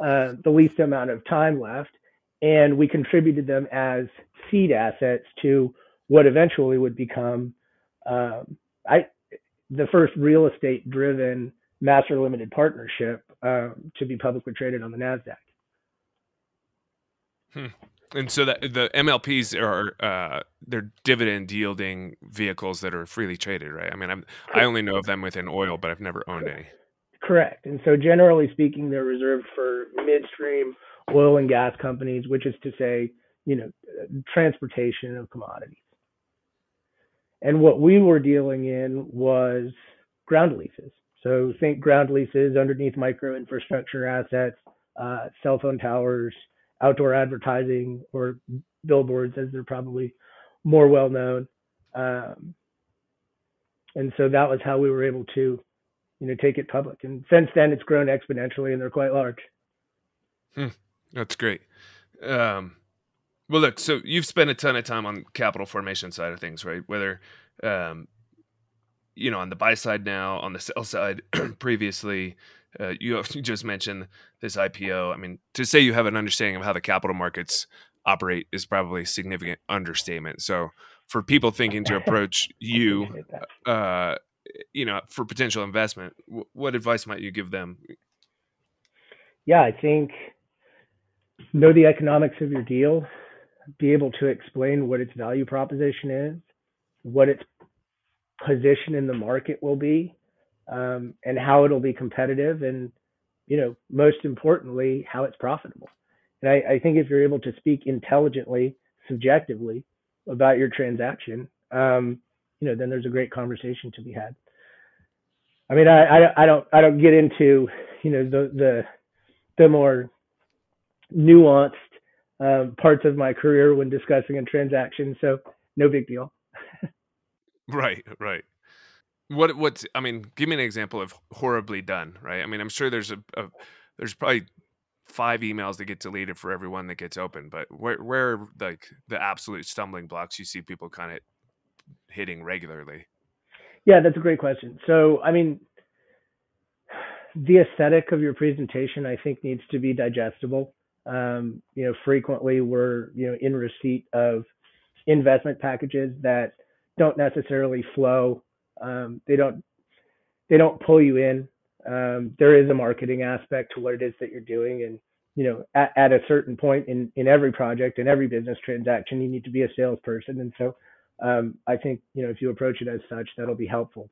uh, the least amount of time left, and we contributed them as seed assets to what eventually would become um, I the first real estate driven master limited partnership um, to be publicly traded on the Nasdaq. Hmm. And so that the MLPs are uh, they're dividend yielding vehicles that are freely traded, right? I mean, I'm, I only know of them within oil, but I've never owned any. Correct. And so, generally speaking, they're reserved for midstream oil and gas companies, which is to say, you know, transportation of commodities. And what we were dealing in was ground leases. So think ground leases underneath micro infrastructure assets, uh, cell phone towers, outdoor advertising, or billboards, as they're probably more well known. Um, and so that was how we were able to, you know, take it public. And since then, it's grown exponentially, and they're quite large. Hmm. That's great. Um, well, look, so you've spent a ton of time on capital formation side of things, right? Whether, um, you know, on the buy side now, on the sell side previously, uh, you, you just mentioned this IPO. I mean, to say you have an understanding of how the capital markets operate is probably a significant understatement. So, for people thinking to approach you, uh, you know, for potential investment, w- what advice might you give them? Yeah, I think know the economics of your deal, be able to explain what its value proposition is, what its position in the market will be, um, and how it'll be competitive, and you know, most importantly, how it's profitable. And I, I think if you're able to speak intelligently, subjectively about your transaction, um, you know, then there's a great conversation to be had. I mean, I, I, I don't I don't get into you know the the the more nuanced um, parts of my career when discussing a transaction. So no big deal. right, right. What what's I mean, give me an example of horribly done, right? I mean, I'm sure there's a, a there's probably five emails that get deleted for every one that gets open, but where where like the absolute stumbling blocks you see people kind of hitting regularly? Yeah, that's a great question. So, I mean, the aesthetic of your presentation, I think, needs to be digestible. Um, you know, frequently we're you know in receipt of investment packages that don't necessarily flow. Um, they don't they don't pull you in. Um, there is a marketing aspect to what it is that you're doing, and you know, at, at a certain point in in every project and every business transaction, you need to be a salesperson, and so um, I think you know if you approach it as such, that'll be helpful.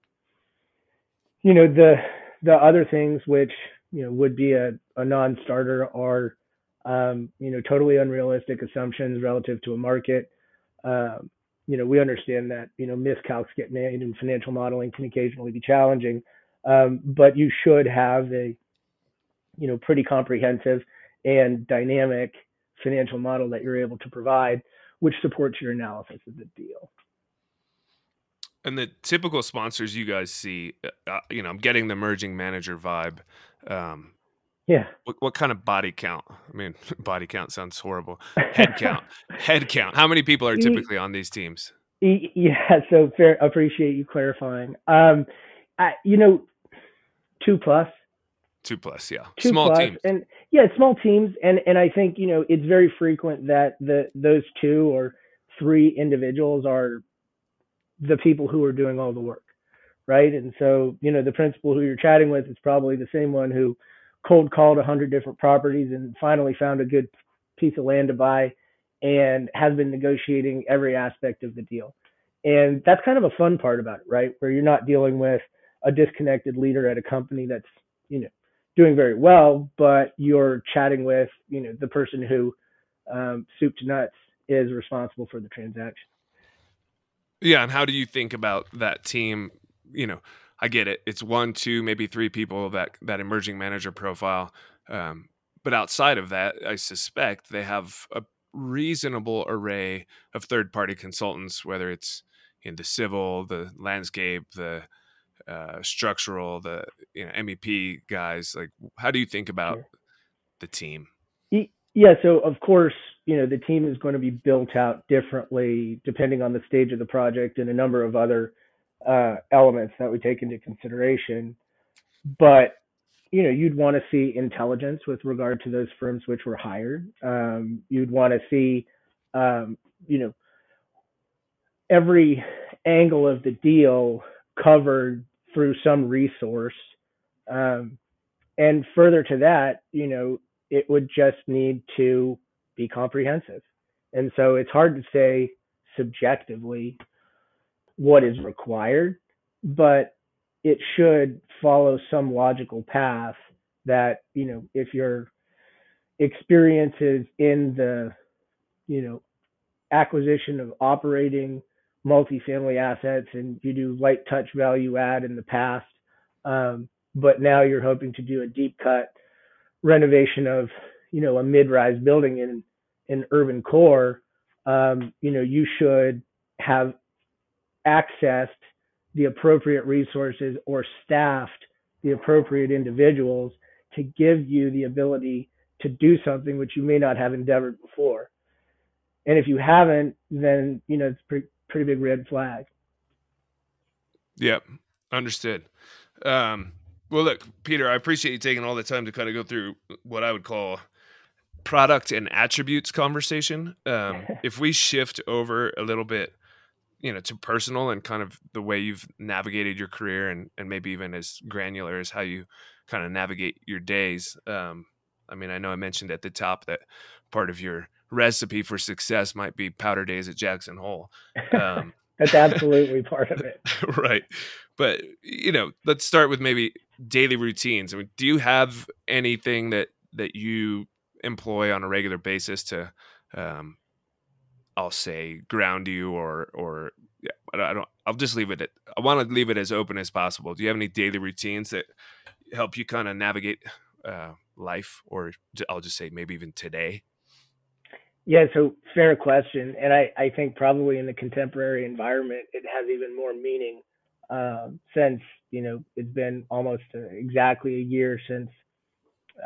You know, the the other things which you know would be a, a non-starter are um, you know, totally unrealistic assumptions relative to a market. Um, you know, we understand that, you know, miscalcs get made and financial modeling can occasionally be challenging. Um, but you should have a, you know, pretty comprehensive and dynamic financial model that you're able to provide, which supports your analysis of the deal. And the typical sponsors you guys see, uh, you know, I'm getting the emerging manager vibe. Um, yeah. What, what kind of body count? I mean, body count sounds horrible. Head count. Head count. How many people are typically on these teams? Yeah. So fair. Appreciate you clarifying. Um, I, you know, two plus. Two plus, yeah. Two small plus, teams. and yeah, small teams, and and I think you know it's very frequent that the those two or three individuals are the people who are doing all the work, right? And so you know the principal who you're chatting with is probably the same one who cold called a hundred different properties and finally found a good piece of land to buy and has been negotiating every aspect of the deal. And that's kind of a fun part about it, right? Where you're not dealing with a disconnected leader at a company that's, you know, doing very well, but you're chatting with you know the person who um, soup to nuts is responsible for the transaction. Yeah, and how do you think about that team? You know, I get it; it's one, two, maybe three people that that emerging manager profile. Um, but outside of that, I suspect they have a reasonable array of third party consultants, whether it's in the civil, the landscape, the uh, structural, the you know MEP guys. Like, how do you think about the team? Yeah, so of course, you know the team is going to be built out differently depending on the stage of the project and a number of other uh, elements that we take into consideration. But you know, you'd want to see intelligence with regard to those firms which were hired. Um, you'd want to see, um, you know, every angle of the deal covered through some resource. Um, and further to that, you know, it would just need to be comprehensive. And so it's hard to say subjectively what is required, but it should follow some logical path that you know if your experience is in the you know acquisition of operating multifamily assets and you do light touch value add in the past um, but now you're hoping to do a deep cut renovation of you know a mid-rise building in in urban core um, you know you should have accessed the appropriate resources or staffed the appropriate individuals to give you the ability to do something which you may not have endeavored before. And if you haven't, then you know it's pretty pretty big red flag. Yep, understood. Um, well, look, Peter, I appreciate you taking all the time to kind of go through what I would call product and attributes conversation. Um, if we shift over a little bit you know to personal and kind of the way you've navigated your career and and maybe even as granular as how you kind of navigate your days um i mean i know i mentioned at the top that part of your recipe for success might be powder days at jackson hole um, that's absolutely part of it. Right but you know let's start with maybe daily routines. I mean do you have anything that that you employ on a regular basis to um, I'll say ground you or or yeah, I don't. I'll just leave it. At, I want to leave it as open as possible. Do you have any daily routines that help you kind of navigate uh, life, or I'll just say maybe even today? Yeah, so fair question, and I I think probably in the contemporary environment it has even more meaning uh, since you know it's been almost uh, exactly a year since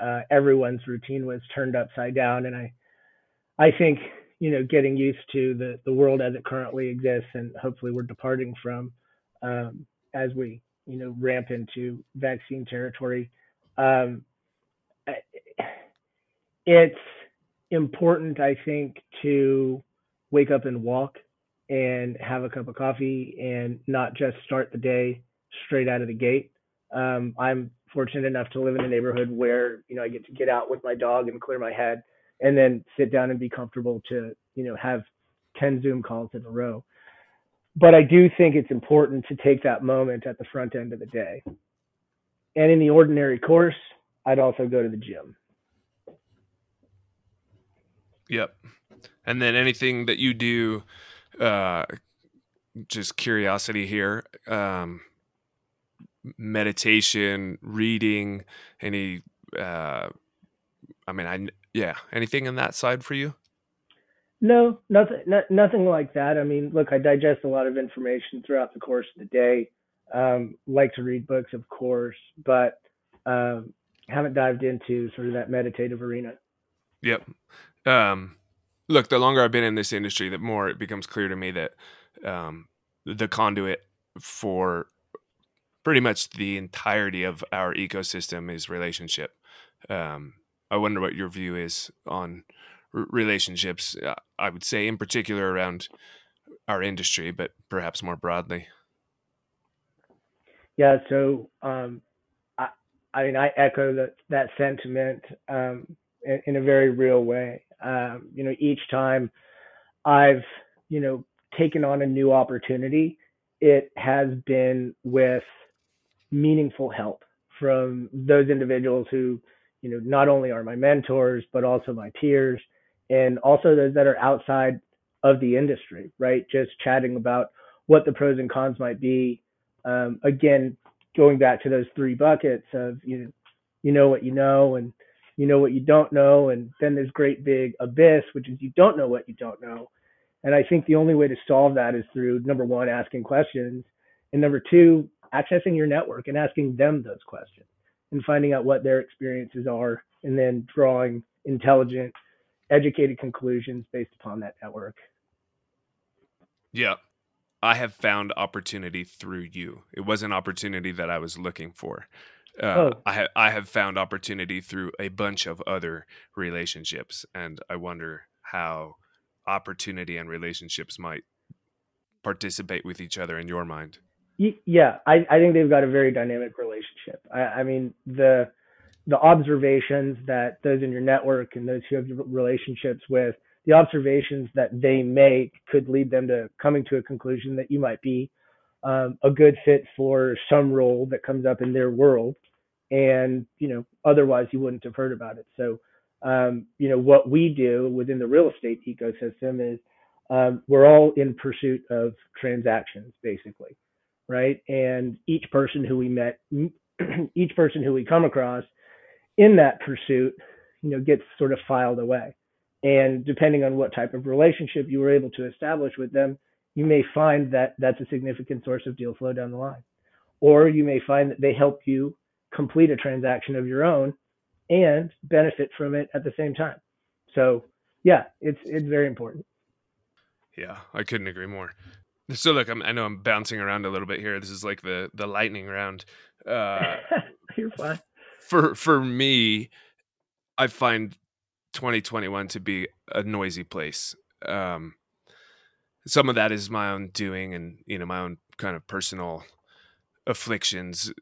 uh, everyone's routine was turned upside down, and I I think you know getting used to the the world as it currently exists and hopefully we're departing from um, as we you know ramp into vaccine territory. Um, it's important i think to wake up and walk and have a cup of coffee and not just start the day straight out of the gate. Um, i'm fortunate enough to live in a neighborhood where you know i get to get out with my dog and clear my head and then sit down and be comfortable to you know have 10 zoom calls in a row. But i do think it's important to take that moment at the front end of the day. And in the ordinary course i'd also go to the gym. Yep. And then anything that you do uh just curiosity here um meditation reading any uh i mean i yeah. Anything in that side for you? No, nothing, nothing like that. I mean, look, I digest a lot of information throughout the course of the day. Um, like to read books, of course, but um, haven't dived into sort of that meditative arena. Yep. Um, look, the longer I've been in this industry, the more it becomes clear to me that um, the conduit for pretty much the entirety of our ecosystem is relationship. Um, I wonder what your view is on r- relationships. Uh, I would say, in particular, around our industry, but perhaps more broadly. Yeah. So, um, I, I mean, I echo that that sentiment um, in, in, a very real way. Um, you know, each time I've you know taken on a new opportunity, it has been with meaningful help from those individuals who, you know, not only are my mentors, but also my peers, and also those that are outside of the industry, right? Just chatting about what the pros and cons might be. Um, again, going back to those three buckets of you know, you know what you know and you know what you don't know, and then there's great big abyss, which is you don't know what you don't know. And I think the only way to solve that is through number one, asking questions, and number two, accessing your network and asking them those questions and finding out what their experiences are, and then drawing intelligent, educated conclusions based upon that network. Yeah. I have found opportunity through you. It was an opportunity that I was looking for. Uh, oh. I have I have found opportunity through a bunch of other relationships, and I wonder how opportunity and relationships might participate with each other in your mind. Yeah, I, I think they've got a very dynamic relationship. I, I mean the the observations that those in your network and those who have relationships with the observations that they make could lead them to coming to a conclusion that you might be um, a good fit for some role that comes up in their world and you know otherwise you wouldn't have heard about it. So um, you know what we do within the real estate ecosystem is um, we're all in pursuit of transactions basically right? And each person who we met each person who we come across in that pursuit you know gets sort of filed away and depending on what type of relationship you were able to establish with them you may find that that's a significant source of deal flow down the line or you may find that they help you complete a transaction of your own and benefit from it at the same time. So yeah, it's it's very important. Yeah, I couldn't agree more. So look, I'm, i know I'm bouncing around a little bit here. This is like the the lightning round. Uh, You're fine. For for me, I find 2021 to be a noisy place. Um, some of that is my own doing, and you know my own kind of personal afflictions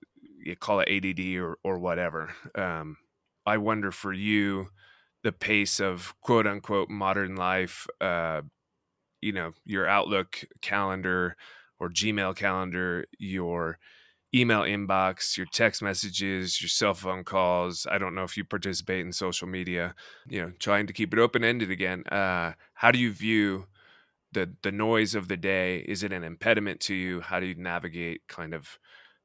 you call it ADD or or whatever. Um, I wonder for you, the pace of quote unquote modern life, uh, you know, your Outlook calendar or Gmail calendar, your email inbox, your text messages, your cell phone calls. I don't know if you participate in social media, you know, trying to keep it open ended again. Uh, how do you view the the noise of the day? Is it an impediment to you? How do you navigate kind of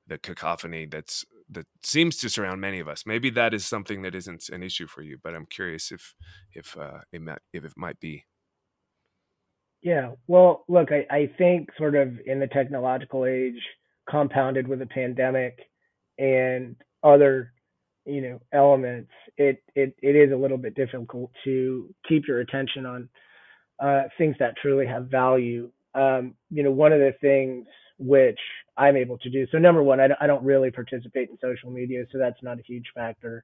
the cacophony that's that seems to surround many of us. Maybe that is something that isn't an issue for you, but I'm curious if if uh, it might, if it might be. Yeah, well, look, I, I think sort of in the technological age, compounded with a pandemic and other, you know, elements, it it it is a little bit difficult to keep your attention on uh, things that truly have value. Um, you know, one of the things which I'm able to do. So number one, I, I don't really participate in social media, so that's not a huge factor.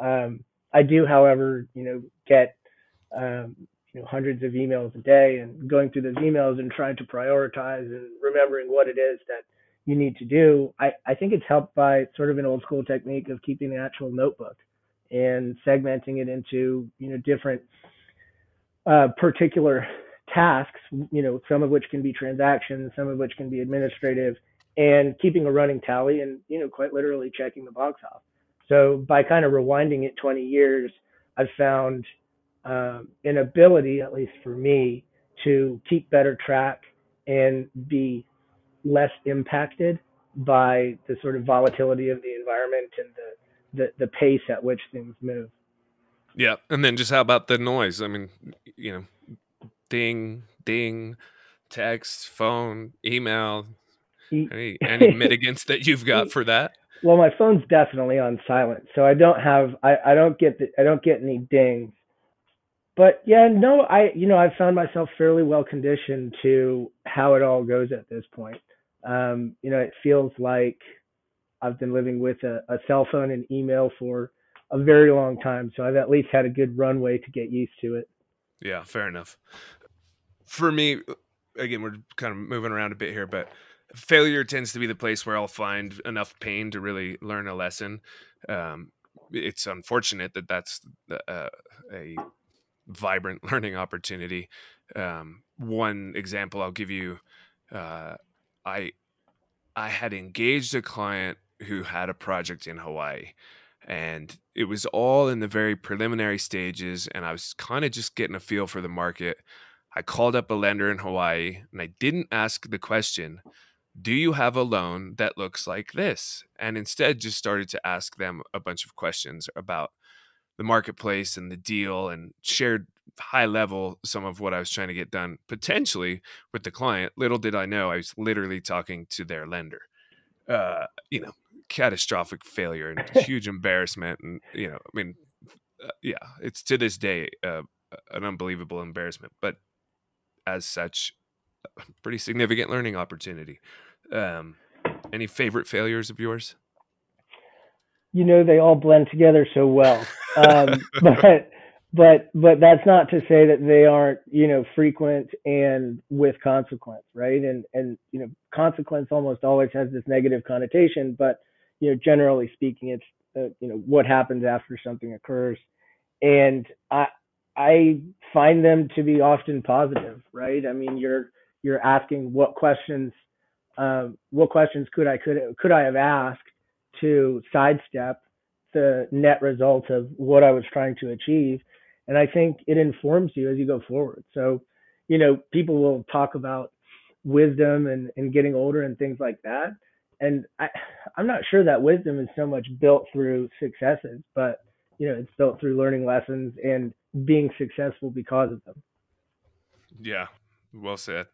Um, I do, however, you know, get um, you know hundreds of emails a day, and going through those emails and trying to prioritize and remembering what it is that you need to do. I, I think it's helped by sort of an old school technique of keeping an actual notebook and segmenting it into you know different uh, particular tasks, you know, some of which can be transactions, some of which can be administrative, and keeping a running tally and, you know, quite literally checking the box off. So by kind of rewinding it 20 years, I've found um, an ability, at least for me, to keep better track and be less impacted by the sort of volatility of the environment and the, the, the pace at which things move. Yeah. And then just how about the noise? I mean, you know, ding, ding, text, phone, email. Any any mitigants that you've got for that? Well, my phone's definitely on silent, so I don't have I, I don't get the, I don't get any dings. But yeah, no, I you know I've found myself fairly well conditioned to how it all goes at this point. Um, you know, it feels like I've been living with a, a cell phone and email for a very long time, so I've at least had a good runway to get used to it. Yeah, fair enough for me, again, we're kind of moving around a bit here, but failure tends to be the place where I'll find enough pain to really learn a lesson. Um, it's unfortunate that that's uh, a vibrant learning opportunity. Um, one example I'll give you, uh, I I had engaged a client who had a project in Hawaii. And it was all in the very preliminary stages. And I was kind of just getting a feel for the market. I called up a lender in Hawaii and I didn't ask the question, Do you have a loan that looks like this? And instead just started to ask them a bunch of questions about the marketplace and the deal and shared high level some of what I was trying to get done potentially with the client. Little did I know I was literally talking to their lender. Uh, you know, catastrophic failure and huge embarrassment. And, you know, I mean, uh, yeah, it's to this day uh, an unbelievable embarrassment, but as such, pretty significant learning opportunity. Um, any favorite failures of yours? You know, they all blend together so well. Um, but but but that's not to say that they aren't you know frequent and with consequence right? And and you know consequence almost always has this negative connotation but you know generally speaking it's uh, you know what happens after something occurs. And i i find them to be often positive right? I mean you're you're asking what questions um, what questions could i could could i have asked to sidestep the net result of what i was trying to achieve and I think it informs you as you go forward. So, you know, people will talk about wisdom and, and getting older and things like that. And I, I'm not sure that wisdom is so much built through successes, but you know, it's built through learning lessons and being successful because of them. Yeah, well said.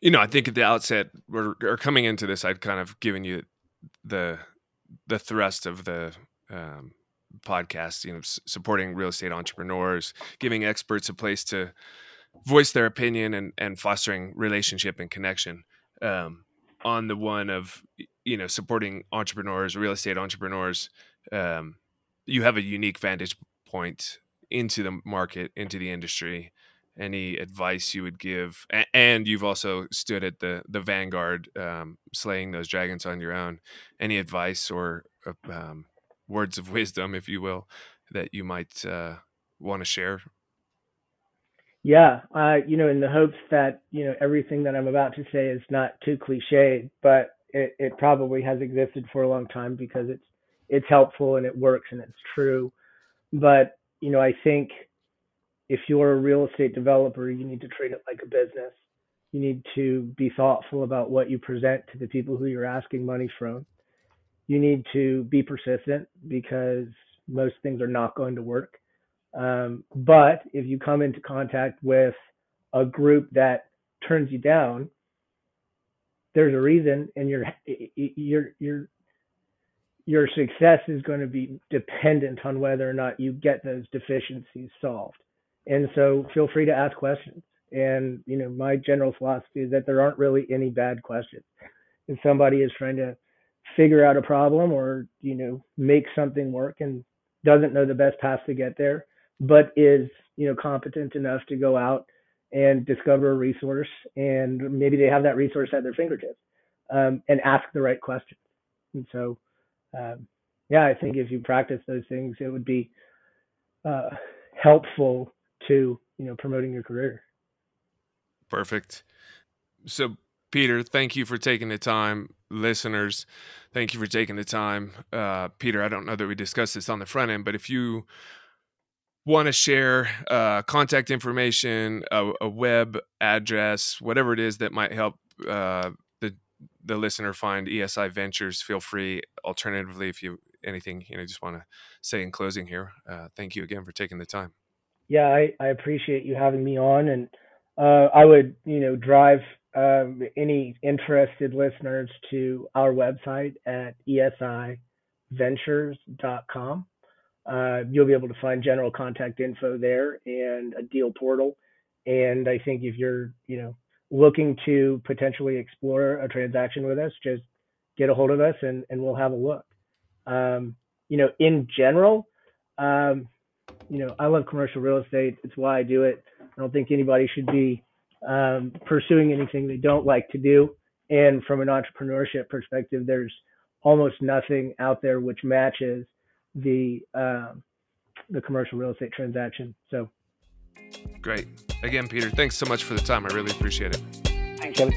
You know, I think at the outset, or coming into this, I'd kind of given you the the thrust of the um, podcast, you know, s- supporting real estate entrepreneurs, giving experts a place to voice their opinion and, and fostering relationship and connection. Um, on the one of, you know, supporting entrepreneurs, real estate entrepreneurs, um, you have a unique vantage point into the market, into the industry. Any advice you would give, and you've also stood at the the vanguard, um, slaying those dragons on your own. Any advice or uh, um, words of wisdom, if you will, that you might uh, want to share? Yeah, uh, you know, in the hopes that you know everything that I'm about to say is not too cliched, but it, it probably has existed for a long time because it's it's helpful and it works and it's true. But you know, I think if you're a real estate developer, you need to treat it like a business. You need to be thoughtful about what you present to the people who you're asking money from you need to be persistent because most things are not going to work. Um, but if you come into contact with a group that turns you down, there's a reason, and your your your your success is going to be dependent on whether or not you get those deficiencies solved. And so, feel free to ask questions. And you know, my general philosophy is that there aren't really any bad questions. If somebody is trying to figure out a problem or you know make something work and doesn't know the best path to get there but is you know competent enough to go out and discover a resource and maybe they have that resource at their fingertips um, and ask the right questions and so um, yeah i think if you practice those things it would be uh, helpful to you know promoting your career perfect so peter thank you for taking the time listeners, thank you for taking the time. Uh, Peter, I don't know that we discussed this on the front end, but if you want to share uh, contact information, a, a, web address, whatever it is that might help uh, the the listener find ESI Ventures, feel free. Alternatively, if you anything you know just want to say in closing here, uh, thank you again for taking the time. Yeah, I, I appreciate you having me on, and uh, I would you know drive um, any interested listeners to our website at esiventures.com. Uh, you'll be able to find general contact info there and a deal portal. And I think if you're, you know, looking to potentially explore a transaction with us, just get a hold of us and, and we'll have a look. Um, you know, in general, um, you know, I love commercial real estate. It's why I do it. I don't think anybody should be um, pursuing anything they don't like to do. And from an entrepreneurship perspective, there's almost nothing out there which matches the um, the commercial real estate transaction. So great. Again, Peter, thanks so much for the time. I really appreciate it. Thanks, Kevin.